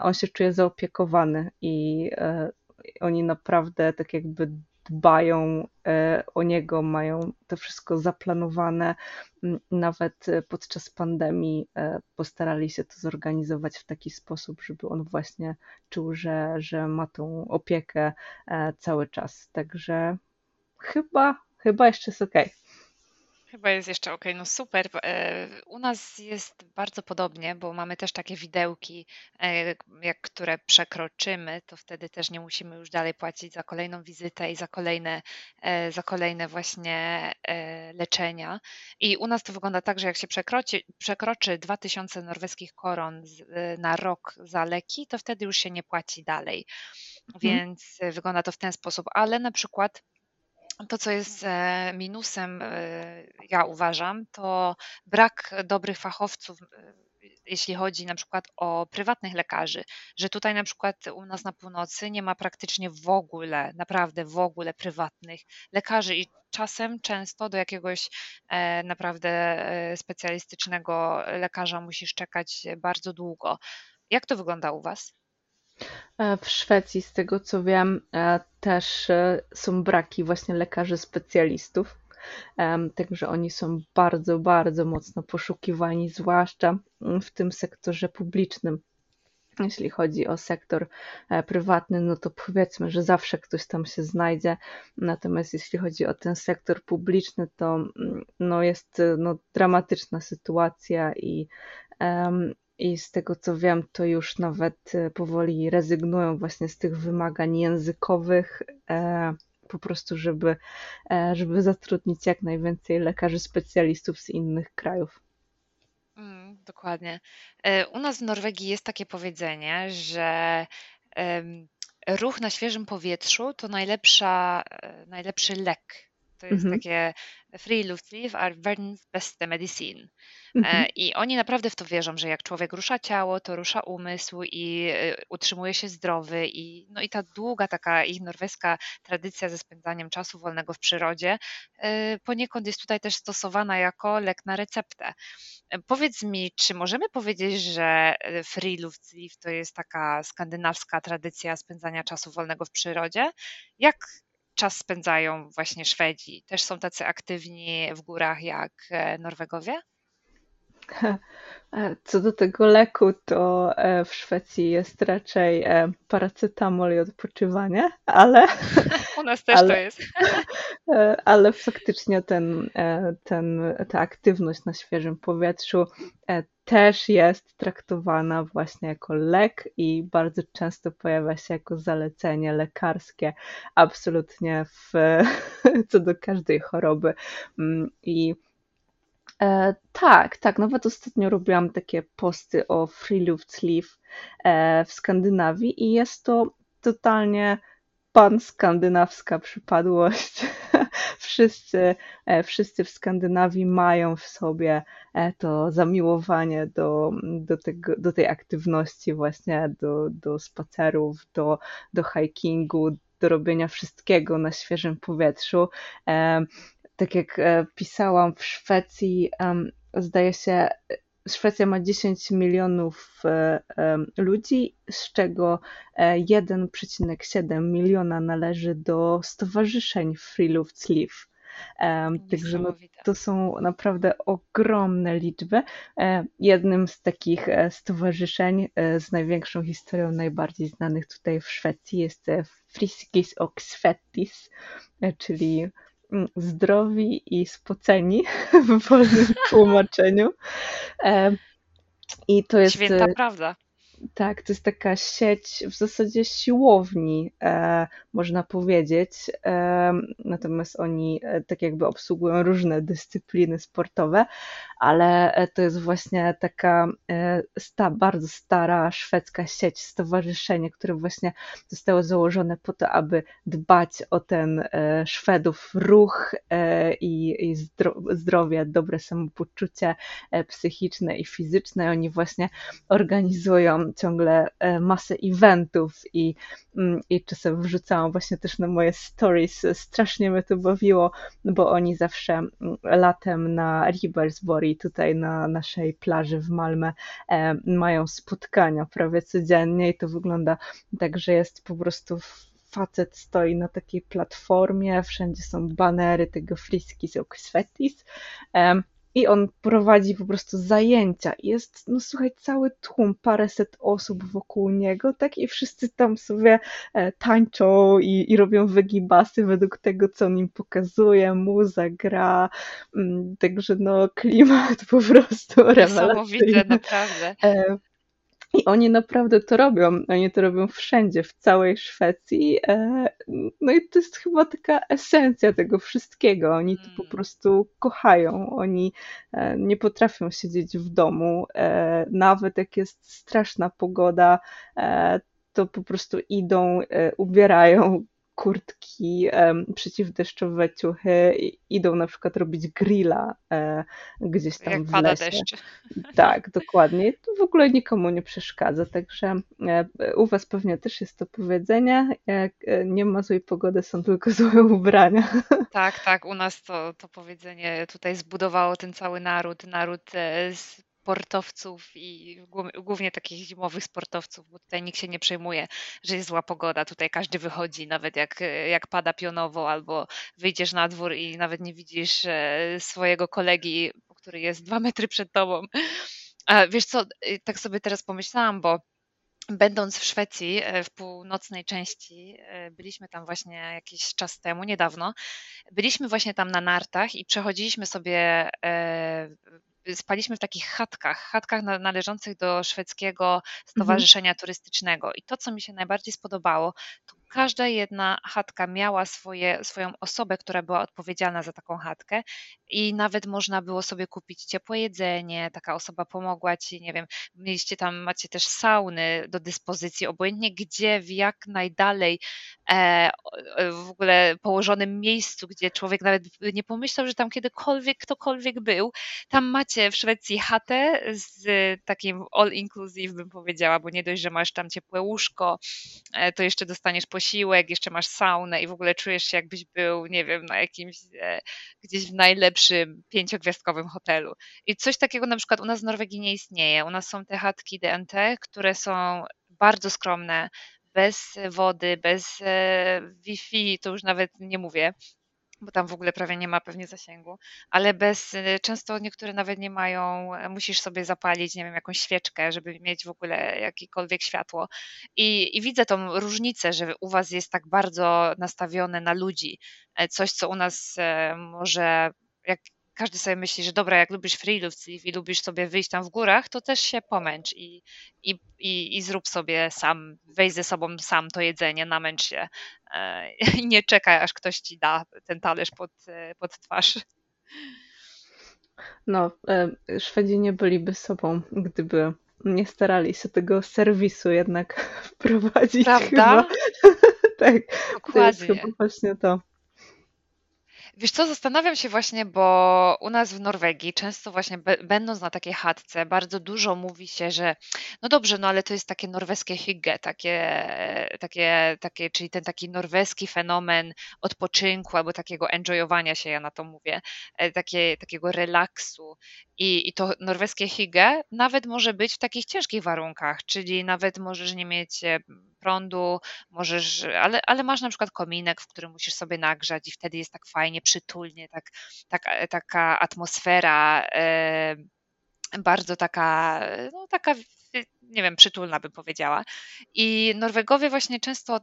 Speaker 2: on się czuje zaopiekowany i oni naprawdę tak jakby dbają e, o niego, mają to wszystko zaplanowane. Nawet e, podczas pandemii e, postarali się to zorganizować w taki sposób, żeby on właśnie czuł, że, że ma tą opiekę cały czas. Także chyba, chyba jeszcze jest ok.
Speaker 1: Chyba jest jeszcze ok, no super. E, u nas jest bardzo podobnie, bo mamy też takie widełki, e, jak które przekroczymy, to wtedy też nie musimy już dalej płacić za kolejną wizytę i za kolejne, e, za kolejne właśnie leczenia. I u nas to wygląda tak, że jak się przekroczy, przekroczy 2000 norweskich koron na rok za leki, to wtedy już się nie płaci dalej. Mhm. Więc wygląda to w ten sposób. Ale na przykład to, co jest e, minusem, e, ja uważam, to brak dobrych fachowców, e, jeśli chodzi na przykład o prywatnych lekarzy, że tutaj na przykład u nas na północy nie ma praktycznie w ogóle, naprawdę w ogóle prywatnych lekarzy i czasem często do jakiegoś naprawdę specjalistycznego lekarza musisz czekać bardzo długo. Jak to wygląda u Was?
Speaker 2: E, w Szwecji, z tego co wiem, e, też e, są braki właśnie lekarzy specjalistów. Także oni są bardzo, bardzo mocno poszukiwani, zwłaszcza w tym sektorze publicznym. Jeśli chodzi o sektor prywatny, no to powiedzmy, że zawsze ktoś tam się znajdzie. Natomiast jeśli chodzi o ten sektor publiczny, to mm, no jest no, dramatyczna sytuacja i i z tego co wiem, to już nawet e, powoli rezygnują właśnie z tych wymagań językowych, e, po prostu, żeby, e, żeby zatrudnić jak najwięcej lekarzy specjalistów z innych krajów.
Speaker 1: Mm, dokładnie. U nas w Norwegii jest takie powiedzenie, że ruch na świeżym powietrzu to najlepsza, najlepszy lek. To jest mhm. takie Friluftsliv är världens bästa medicin. E, mhm. I oni naprawdę w to wierzą, że jak człowiek rusza ciało, to rusza umysł i e, utrzymuje się zdrowy. I, no i ta długa taka ich norweska tradycja ze spędzaniem czasu wolnego w przyrodzie e, poniekąd jest tutaj też stosowana jako lek na receptę. Powiedz mi, czy możemy powiedzieć, że Friluftsliv to jest taka skandynawska tradycja spędzania czasu wolnego w przyrodzie? Jak czas spędzają właśnie Szwedzi? Też są tacy aktywni w górach jak Norwegowie?
Speaker 2: E, co do tego leku, to e, w Szwecji jest raczej e, paracetamol i odpoczywanie, ale.
Speaker 1: U nas też ale, to jest.
Speaker 2: Ale faktycznie ten, ten, ta aktywność na świeżym powietrzu też jest traktowana właśnie jako lek i bardzo często pojawia się jako zalecenie lekarskie, absolutnie w, co do każdej choroby. Mm, I E, tak, tak. Nawet ostatnio robiłam takie posty o Friluftsliv e, w Skandynawii i jest to totalnie pan-skandynawska przypadłość. wszyscy, e, wszyscy w Skandynawii mają w sobie e, to zamiłowanie do, do, tego, do tej aktywności właśnie, do, do spacerów, do, do hikingu, do robienia wszystkiego na świeżym powietrzu. E, tak jak pisałam w Szwecji, zdaje się, Szwecja ma 10 milionów e, ludzi, z czego 1,7 e, miliona należy do stowarzyszeń Friluftsliv. Także no, to są naprawdę ogromne liczby. E, jednym z takich stowarzyszeń z największą historią, najbardziej znanych tutaj w Szwecji jest Friskis och Svettis, czyli zdrowi i spoceni w wolnym tłumaczeniu.
Speaker 1: I to jest. Święta prawda.
Speaker 2: Tak, to jest taka sieć w zasadzie siłowni, e, można powiedzieć. E, natomiast oni e, tak jakby obsługują różne dyscypliny sportowe, ale e, to jest właśnie taka e, sta, bardzo stara szwedzka sieć, stowarzyszenie, które właśnie zostało założone po to, aby dbać o ten e, Szwedów ruch i, i zdrowie, dobre samopoczucie psychiczne i fizyczne. Oni właśnie organizują ciągle masę eventów i, mm, i czasem wrzucałam właśnie też na moje stories. Strasznie mnie to bawiło, bo oni zawsze mm, latem na Ribersborg tutaj na naszej plaży w Malmę e, mają spotkania prawie codziennie i to wygląda tak, że jest po prostu facet stoi na takiej platformie, wszędzie są banery tego Friskis Oxfetis i on prowadzi po prostu zajęcia. Jest, no słuchaj, cały tłum, paręset osób wokół niego, tak? I wszyscy tam sobie e, tańczą i, i robią wygibasy według tego, co on im pokazuje, muza, gra. Mm, także no klimat po prostu rewelacyjny.
Speaker 1: Niesamowite, naprawdę.
Speaker 2: I oni naprawdę to robią. Oni to robią wszędzie, w całej Szwecji. E, no i to jest chyba taka esencja tego wszystkiego. Oni to po mm. prostu kochają. Oni e, nie potrafią siedzieć w domu. E, nawet jak jest straszna pogoda, to po prostu idą, ubierają kurtki przeciwdeszczowe, ciuchy idą na przykład robić grilla e, gdzieś tam
Speaker 1: Jak
Speaker 2: w
Speaker 1: pada
Speaker 2: lesie.
Speaker 1: deszcz.
Speaker 2: Tak, dokładnie. To w ogóle nikomu nie przeszkadza, także e, u Was pewnie też jest to powiedzenie, jak e, nie ma złej pogody, są tylko złe ubrania.
Speaker 1: Tak, tak, u nas to, to powiedzenie tutaj zbudowało ten cały naród, naród z sportowców i głównie takich zimowych sportowców, bo tutaj nikt się nie przejmuje, że jest zła pogoda. Tutaj każdy wychodzi, nawet jak, jak pada pionowo, albo wyjdziesz na dwór i nawet nie widzisz e, swojego kolegi, który jest dwa metry przed tobą. A wiesz co, y, tak sobie teraz pomyślałam, bo Będąc w Szwecji, e, w północnej części, e, byliśmy tam właśnie jakiś czas temu, niedawno. Byliśmy właśnie tam na nartach i przechodziliśmy sobie spaliśmy w takich chatkach, chatkach należących do szwedzkiego mhm. stowarzyszenia turystycznego. I to, co mi się najbardziej spodobało, to każda jedna chatka miała swoje, swoją osobę, która była odpowiedzialna za taką chatkę i nawet można było sobie kupić ciepłe jedzenie, taka osoba pomogła ci, nie wiem, mieliście tam, macie też sauny do dyspozycji, obojętnie gdzie, w jak najdalej e, w ogóle położonym miejscu, gdzie człowiek nawet nie pomyślał, że tam kiedykolwiek ktokolwiek był. Tam macie w Szwecji chatę z takim all inclusive bym powiedziała, bo nie dość, że masz tam ciepłe łóżko, e, to jeszcze dostaniesz posiłek, jeszcze masz saunę i w ogóle czujesz się jakbyś był, nie wiem, na jakimś e, gdzieś w najlepszym pięciogwiazdkowym hotelu. I coś takiego na przykład u nas w Norwegii nie istnieje. U nas są te chatki DNT, które są bardzo skromne, bez wody, bez e, Wi-Fi, to już nawet nie mówię bo tam w ogóle prawie nie ma pewnie zasięgu, ale bez, y, często niektóre nawet nie mają, e, musisz sobie zapalić, nie wiem, jakąś świeczkę, żeby mieć w ogóle jakiekolwiek światło. I, i widzę tą różnicę, że u Was jest tak bardzo nastawione na ludzi. E, coś, co u nas e, może, jak każdy sobie myśli, że dobra, jak lubisz freelance i lubisz sobie wyjść tam w górach, to też się pomęcz i, i, i, i zrób sobie sam, weź ze sobą sam to jedzenie, namęcz się e, i nie czekaj, aż ktoś ci da ten talerz pod, pod twarz.
Speaker 2: No, e, Szwedzi nie byliby sobą, gdyby nie starali się tego serwisu jednak wprowadzić
Speaker 1: Prawda?
Speaker 2: Tak, to jest chyba
Speaker 1: Dokładnie.
Speaker 2: właśnie to.
Speaker 1: Wiesz co, zastanawiam się właśnie, bo u nas w Norwegii często właśnie będąc na takiej chatce, bardzo dużo mówi się, że no dobrze, no ale to jest takie norweskie hygge, takie, takie, takie, czyli ten taki norweski fenomen odpoczynku albo takiego enjoyowania się, ja na to mówię, e, takie, takiego relaksu. I, I to norweskie hygge nawet może być w takich ciężkich warunkach, czyli nawet możesz nie mieć e, prądu, możesz, ale, ale masz na przykład kominek, w którym musisz sobie nagrzać i wtedy jest tak fajnie, przytulnie, tak, tak, taka atmosfera bardzo taka, no taka, nie wiem, przytulna bym powiedziała. I Norwegowie właśnie często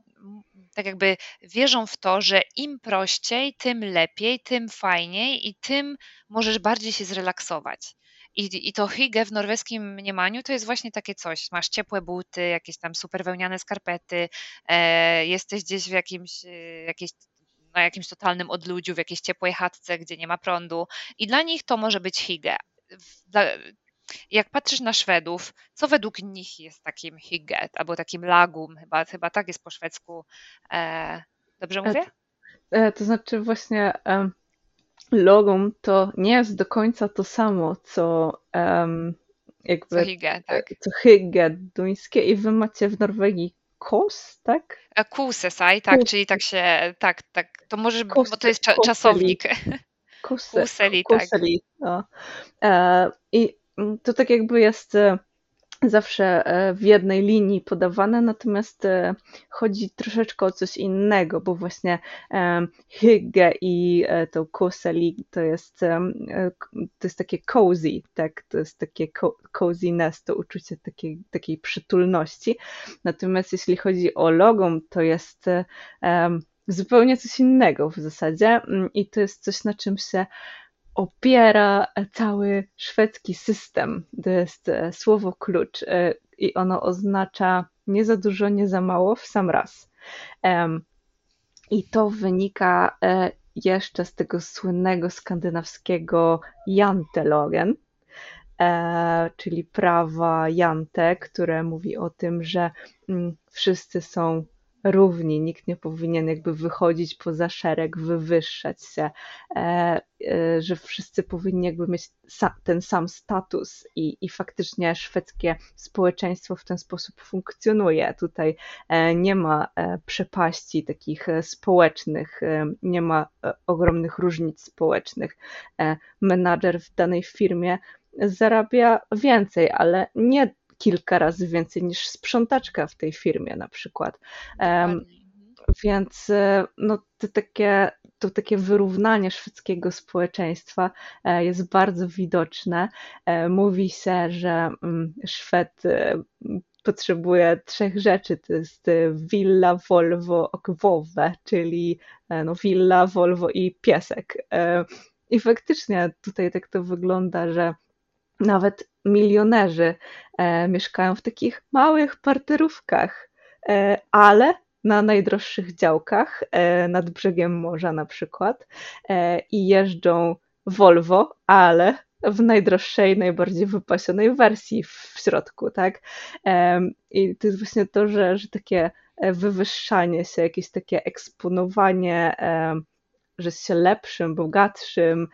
Speaker 1: tak jakby wierzą w to, że im prościej, tym lepiej, tym fajniej i tym możesz bardziej się zrelaksować. I, I to hygge w norweskim mniemaniu to jest właśnie takie coś. Masz ciepłe buty, jakieś tam super wełniane skarpety, e, jesteś gdzieś w jakimś, e, jakiejś, na jakimś totalnym odludziu, w jakiejś ciepłej chatce, gdzie nie ma prądu. I dla nich to może być hygge. Jak patrzysz na Szwedów, co według nich jest takim hygge, albo takim lagum, chyba, chyba tak jest po szwedzku. E, dobrze
Speaker 2: E,
Speaker 1: mówię?
Speaker 2: e, To znaczy właśnie em, logom to nie jest do końca to samo, co
Speaker 1: Co
Speaker 2: jakby
Speaker 1: hygge,
Speaker 2: e,
Speaker 1: tak.
Speaker 2: co hygge duńskie i wy macie w Norwegii kos, tak?
Speaker 1: E, Kusesaj, tak, czyli tak się, tak, tak, to może, bo to jest cza, czasownik.
Speaker 2: kose,
Speaker 1: Kuseli, tak.
Speaker 2: No. E, I to tak jakby jest e, zawsze e, w jednej linii podawane, natomiast e, chodzi troszeczkę o coś innego, bo właśnie e, hygge i to koseli to jest, to jest takie cozy, tak, to jest takie co- coziness, to uczucie takiej, takiej przytulności. Natomiast jeśli chodzi o logom, to jest zupełnie coś innego w zasadzie mm, i to jest coś, na czym się opiera cały szwedzki system. To jest e, słowo klucz e, i ono oznacza nie za dużo, nie za mało w sam raz. I to wynika e, jeszcze z tego słynnego skandynawskiego jantelogen, czyli prawa Jante, które mówi o tym, że mm, wszyscy są równi, nikt nie powinien jakby wychodzić poza szereg, wywyższać się, e, e, że wszyscy powinni jakby mieć ten sam status i, i faktycznie szwedzkie społeczeństwo w ten sposób funkcjonuje. Tutaj e, nie ma przepaści takich społecznych, nie ma ogromnych różnic społecznych. Menadżer w danej firmie zarabia więcej, ale nie kilka razy więcej niż sprzątaczka w tej firmie na przykład.
Speaker 1: Mhm.
Speaker 2: Więc e, no, to, takie, to takie wyrównanie szwedzkiego społeczeństwa e, jest bardzo widoczne. E, Mówi się, że mm, Szwed potrzebuje trzech rzeczy. To jest willa, Volvo, okwowe, czyli no, willa, Volvo i piesek. I faktycznie tutaj tak to wygląda, że nawet milionerzy e, mieszkają w takich małych parterówkach, e, ale na najdroższych działkach e, nad brzegiem morza na przykład e, i jeżdżą Volvo, ale w najdroższej, najbardziej wypasionej wersji w środku, tak? Em, I to jest właśnie to, że, że takie e, wywyższanie się, jakieś takie eksponowanie, że się lepszym, bogatszym,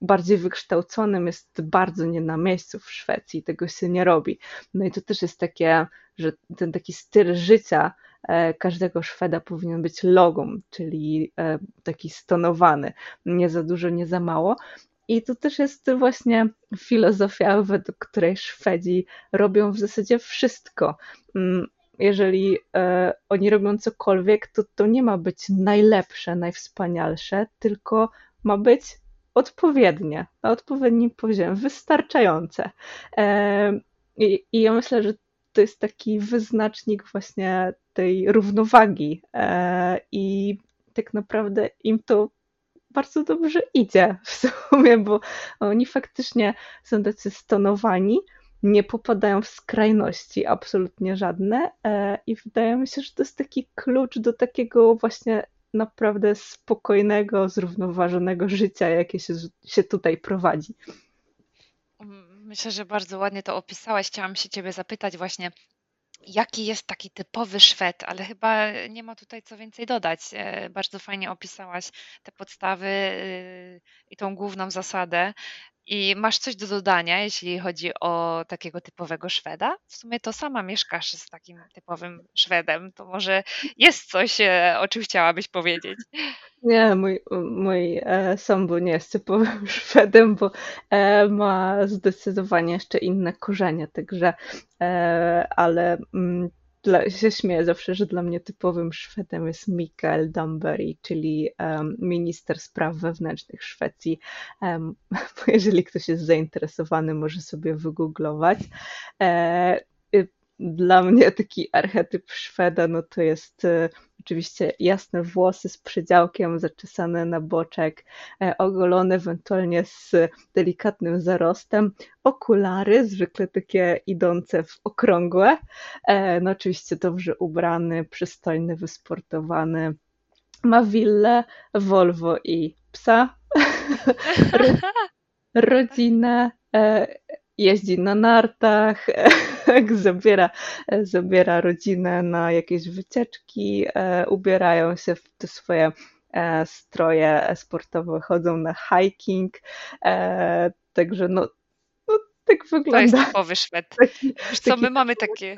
Speaker 2: bardziej wykształconym jest bardzo nie na miejscu w Szwecji, tego się nie robi. No i to też jest takie, że ten taki styl życia e, każdego Szweda powinien być logą, czyli e, taki stonowany, nie za dużo, nie za mało. I to też jest właśnie filozofia, według której Szwedzi robią w zasadzie wszystko. Mm, Jeżeli e, oni robią cokolwiek, to to nie ma być najlepsze, najwspanialsze, tylko ma być odpowiednie, na odpowiednim poziomie, wystarczające. E, I, I ja myślę, że to jest taki wyznacznik właśnie tej równowagi e, i tak naprawdę im to bardzo dobrze idzie w sumie, bo oni faktycznie są tacy stonowani, nie popadają w skrajności absolutnie żadne e, i wydaje mi się, że to jest taki klucz do takiego właśnie naprawdę spokojnego, zrównoważonego życia, jakie się, się tutaj prowadzi.
Speaker 1: Myślę, że bardzo ładnie to opisałaś. Chciałam się Ciebie zapytać właśnie, jaki jest taki typowy Szwed, ale chyba nie ma tutaj co więcej dodać. E, bardzo fajnie opisałaś te podstawy y, i tą główną zasadę. I masz coś do dodania, jeśli chodzi o takiego typowego Szweda? W sumie to sama mieszkasz z takim typowym Szwedem, to może jest coś, e, o czym chciałabyś powiedzieć.
Speaker 2: Nie, mój, mój e, nie jest typowym Szwedem, bo e, ma zdecydowanie jeszcze inne korzenie, także, e, ale mm, dla, się śmieję zawsze, że dla mnie typowym Szwedem jest Mikael Damberg, czyli um, minister spraw wewnętrznych Szwecji. Um, jeżeli ktoś jest zainteresowany, może sobie wygooglować. E, dla mnie taki archetyp Szweda, no to jest e, oczywiście jasne włosy z przedziałkiem, zaczesane na boczek, e, ogolone ewentualnie z delikatnym zarostem, okulary, zwykle takie idące w okrągłe, e, no oczywiście dobrze ubrany, przystojny, wysportowany, ma willę, Volvo i psa, rodzinę, jeździ na nartach, zabiera, zabiera rodzinę na jakieś wycieczki, e, ubierają się w te swoje e, stroje sportowe, chodzą na hiking, e, także no, no tak wygląda.
Speaker 1: To jest typowy Szwed. Taki, Wiesz co, my mamy takie...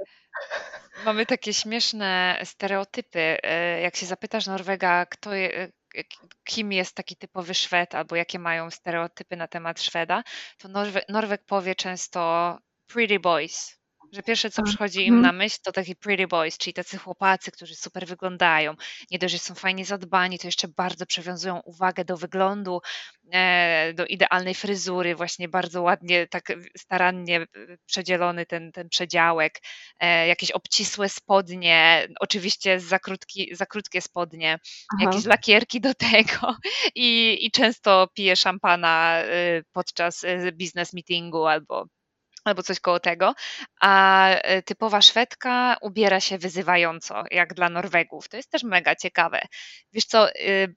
Speaker 1: Mamy takie śmieszne stereotypy. Jak się zapytasz Norwega, kto je, kim jest taki typowy Szwed, albo jakie mają stereotypy na temat Szweda, to Norwe Norweg powie często pretty boys, że pierwsze, co przychodzi im na myśl, to taki pretty boys, czyli tacy chłopacy, którzy super wyglądają. Nie dość, że są fajnie zadbani, to jeszcze bardzo przywiązują uwagę do wyglądu, e, do idealnej fryzury, właśnie bardzo ładnie, tak starannie przedzielony ten, ten przedziałek, e, jakieś obcisłe spodnie, oczywiście za, krótki, za krótkie spodnie, Aha. jakieś lakierki do tego i, i często pije szampana podczas biznes meetingu albo albo coś koło tego, a e, typowa Szwedka ubiera się wyzywająco, jak dla Norwegów. To jest też mega ciekawe. Wiesz co, y,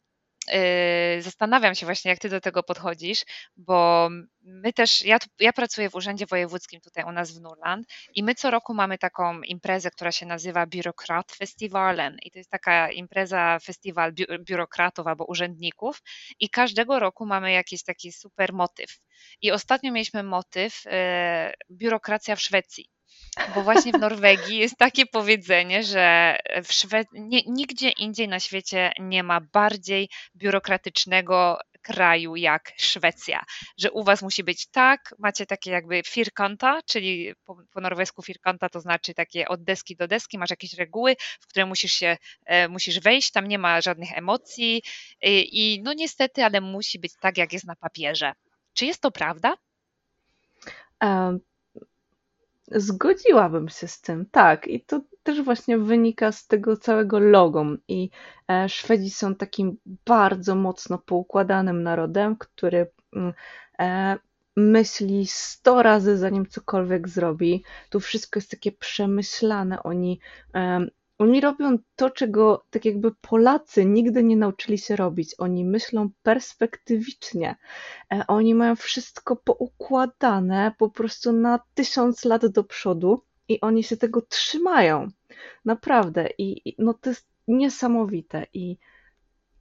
Speaker 1: zastanawiam się właśnie, jak ty do tego podchodzisz, bo my też, ja, ja pracuję w Urzędzie Wojewódzkim tutaj u nas w Nurland i my co roku mamy taką imprezę, która się nazywa Biurokrat Festivalen i to jest taka impreza, festiwal biurokratów albo urzędników i każdego roku mamy jakiś taki super motyw. I ostatnio mieliśmy motyw e, biurokracja w Szwecji. Bo właśnie w Norwegii jest takie powiedzenie, że w Szwe... nie, nigdzie indziej na świecie nie ma bardziej biurokratycznego kraju jak Szwecja, że u was musi być tak, macie takie jakby firkanta, czyli po, po norwesku firkanta to znaczy takie od deski do deski, masz jakieś reguły, w które musisz się, e, musisz wejść, tam nie ma żadnych emocji i, i no niestety, ale musi być tak, jak jest na papierze. Czy jest to prawda?
Speaker 2: Um, zgodziłabym się z tym, tak. I to też właśnie wynika z tego całego logo. I e, Szwedzi są takim bardzo mocno poukładanym narodem, który mm, e, myśli 100 razy zanim cokolwiek zrobi. Tu wszystko jest takie przemyślane. Oni oni robią to, czego tak jakby Polacy nigdy nie nauczyli się robić. Oni myślą perspektywicznie. E, oni mają wszystko poukładane po prostu na tysiąc lat do przodu i oni się tego trzymają. Naprawdę. I, no to jest niesamowite. I,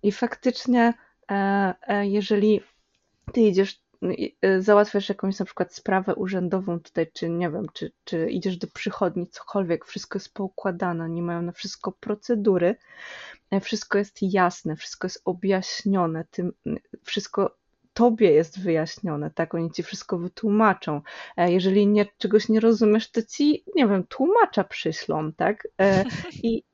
Speaker 2: i faktycznie, e, e, jeżeli ty idziesz załatwiasz jakąś na przykład sprawę urzędową tutaj, czy nie wiem, czy, czy idziesz do przychodni, cokolwiek, wszystko jest poukładane, nie mają na wszystko procedury, e, wszystko jest jasne, wszystko jest objaśnione, tym, wszystko tobie jest wyjaśnione, tak? Oni ci wszystko wytłumaczą. E, jeżeli nie, czegoś nie rozumiesz, to ci, nie wiem, tłumacza przyślą, tak? E, I,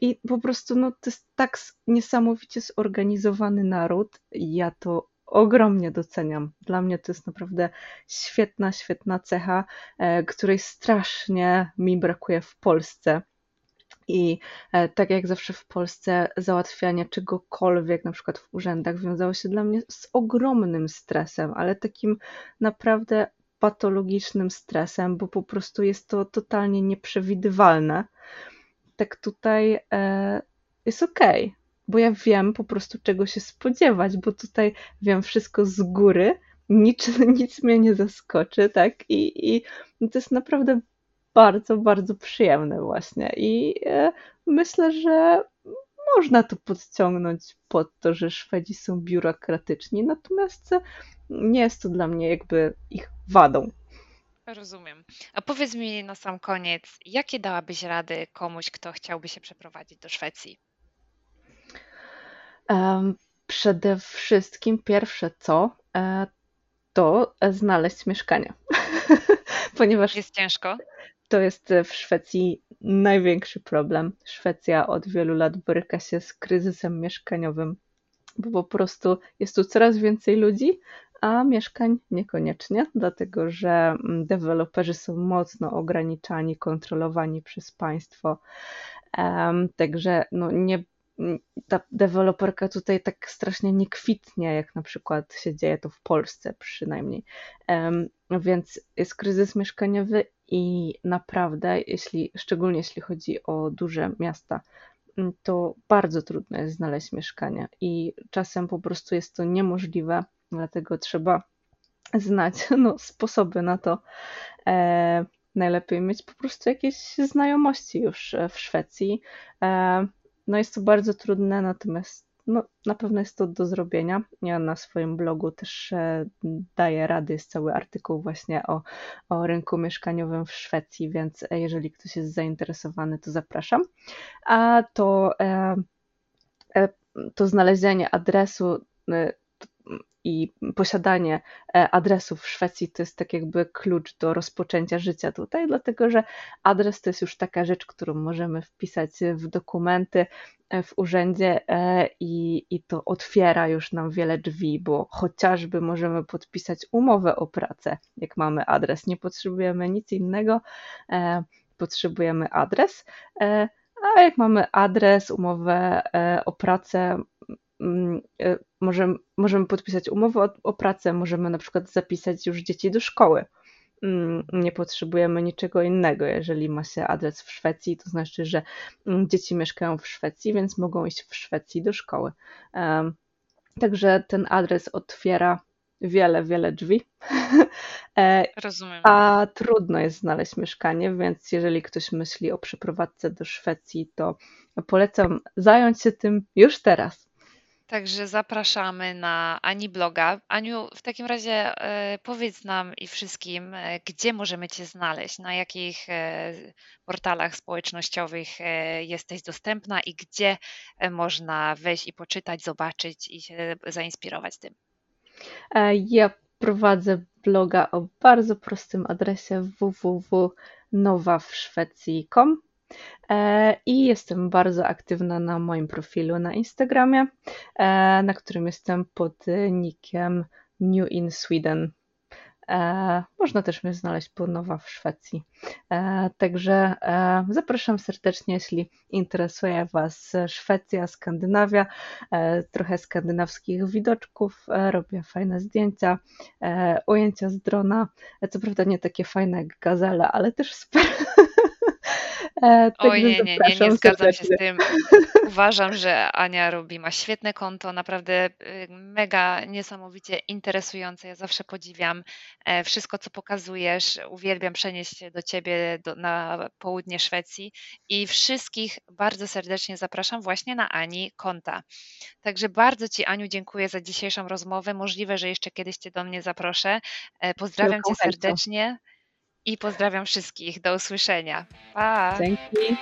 Speaker 2: i po prostu no, to jest tak niesamowicie zorganizowany naród. Ja to ogromnie doceniam. Dla mnie to jest naprawdę świetna, świetna cecha, e, której strasznie mi brakuje w Polsce. I e, tak jak zawsze w Polsce, załatwianie czegokolwiek, na przykład w urzędach, wiązało się dla mnie z ogromnym stresem, ale takim naprawdę patologicznym stresem, bo po prostu jest to totalnie nieprzewidywalne. Tak tutaj e, jest ok bo ja wiem po prostu czego się spodziewać, bo tutaj wiem wszystko z góry, nic, nic mnie nie zaskoczy, tak? I, i to jest naprawdę bardzo, bardzo przyjemne właśnie. I e, myślę, że można to podciągnąć pod to, że Szwedzi są biurokratyczni, natomiast nie jest to dla mnie jakby ich wadą.
Speaker 1: Rozumiem. A powiedz mi na sam koniec, jakie dałabyś rady komuś, kto chciałby się przeprowadzić do Szwecji?
Speaker 2: Przede wszystkim pierwsze co, e, to znaleźć mieszkanie.
Speaker 1: Ponieważ Jest ciężko?
Speaker 2: to jest w Szwecji największy problem. Szwecja od wielu lat boryka się z kryzysem mieszkaniowym, bo po prostu jest tu coraz więcej ludzi, a mieszkań niekoniecznie, dlatego że mm, deweloperzy są mocno ograniczani, kontrolowani przez państwo. Um, także no nie, ta deweloperka tutaj tak strasznie nie kwitnie, jak na przykład się dzieje to w Polsce przynajmniej. Więc jest kryzys mieszkaniowy i naprawdę, jeśli, szczególnie jeśli chodzi o duże miasta, to bardzo trudno jest znaleźć mieszkania i czasem po prostu jest to niemożliwe Dlatego trzeba znać no, sposoby na to. E, najlepiej mieć po prostu jakieś znajomości już w Szwecji. E, no jest to bardzo trudne, natomiast no, na pewno jest to do zrobienia. Ja na swoim blogu też e, daję rady, jest cały artykuł właśnie o, o rynku mieszkaniowym w Szwecji, więc jeżeli ktoś jest zainteresowany, to zapraszam. A to, e, e, to znalezienie adresu i posiadanie e, adresu w Szwecji to jest tak jakby klucz do rozpoczęcia życia tutaj, dlatego że adres to jest już taka rzecz, którą możemy wpisać w dokumenty e, w urzędzie e, i, i to otwiera już nam wiele drzwi, bo chociażby możemy podpisać umowę o pracę, jak mamy adres. Nie potrzebujemy nic innego, potrzebujemy adres. A jak mamy adres, umowę o pracę, możemy, możemy podpisać umowę o, o pracę, możemy na przykład zapisać już dzieci do szkoły. Mm, nie potrzebujemy niczego innego. Jeżeli ma się adres w Szwecji, to znaczy, że mm, dzieci mieszkają w Szwecji, więc mogą iść w Szwecji do szkoły. Także ten adres otwiera wiele, wiele drzwi.
Speaker 1: E, Rozumiem.
Speaker 2: A trudno jest znaleźć mieszkanie, więc jeżeli ktoś myśli o przeprowadzce do Szwecji, to polecam zająć się tym już teraz.
Speaker 1: Także zapraszamy na Ani bloga. Aniu, w takim razie e, powiedz nam i wszystkim, e, gdzie możemy Cię znaleźć, na jakich e, portalach społecznościowych jesteś dostępna i gdzie można wejść i poczytać, zobaczyć i się zainspirować tym.
Speaker 2: Ja prowadzę bloga o bardzo prostym adresie www.nowawszwecji.com I jestem bardzo aktywna na moim profilu na Instagramie, e, na którym jestem pod nickiem New in Sweden. E, można też mnie znaleźć po nowa w Szwecji. Także zapraszam serdecznie, jeśli interesuje Was Szwecja, Skandynawia, trochę skandynawskich widoczków, robię fajne zdjęcia, ujęcia z drona, co prawda nie takie fajne jak gazele, ale też super
Speaker 1: E, Oj, nie, nie, nie, nie zgadzam się z tym. Uważam, że Ania robi, ma świetne konto, naprawdę y, mega niesamowicie interesujące. Ja zawsze podziwiam e, wszystko, co pokazujesz. Uwielbiam przenieść się do ciebie do, na południe Szwecji i wszystkich bardzo serdecznie zapraszam właśnie na Ani konta. Także bardzo Ci, Aniu, dziękuję za dzisiejszą rozmowę. Możliwe, że jeszcze kiedyś Cię do mnie zaproszę. E, pozdrawiam Cię serdecznie i pozdrawiam wszystkich. Do usłyszenia. Pa!
Speaker 2: Dzięki.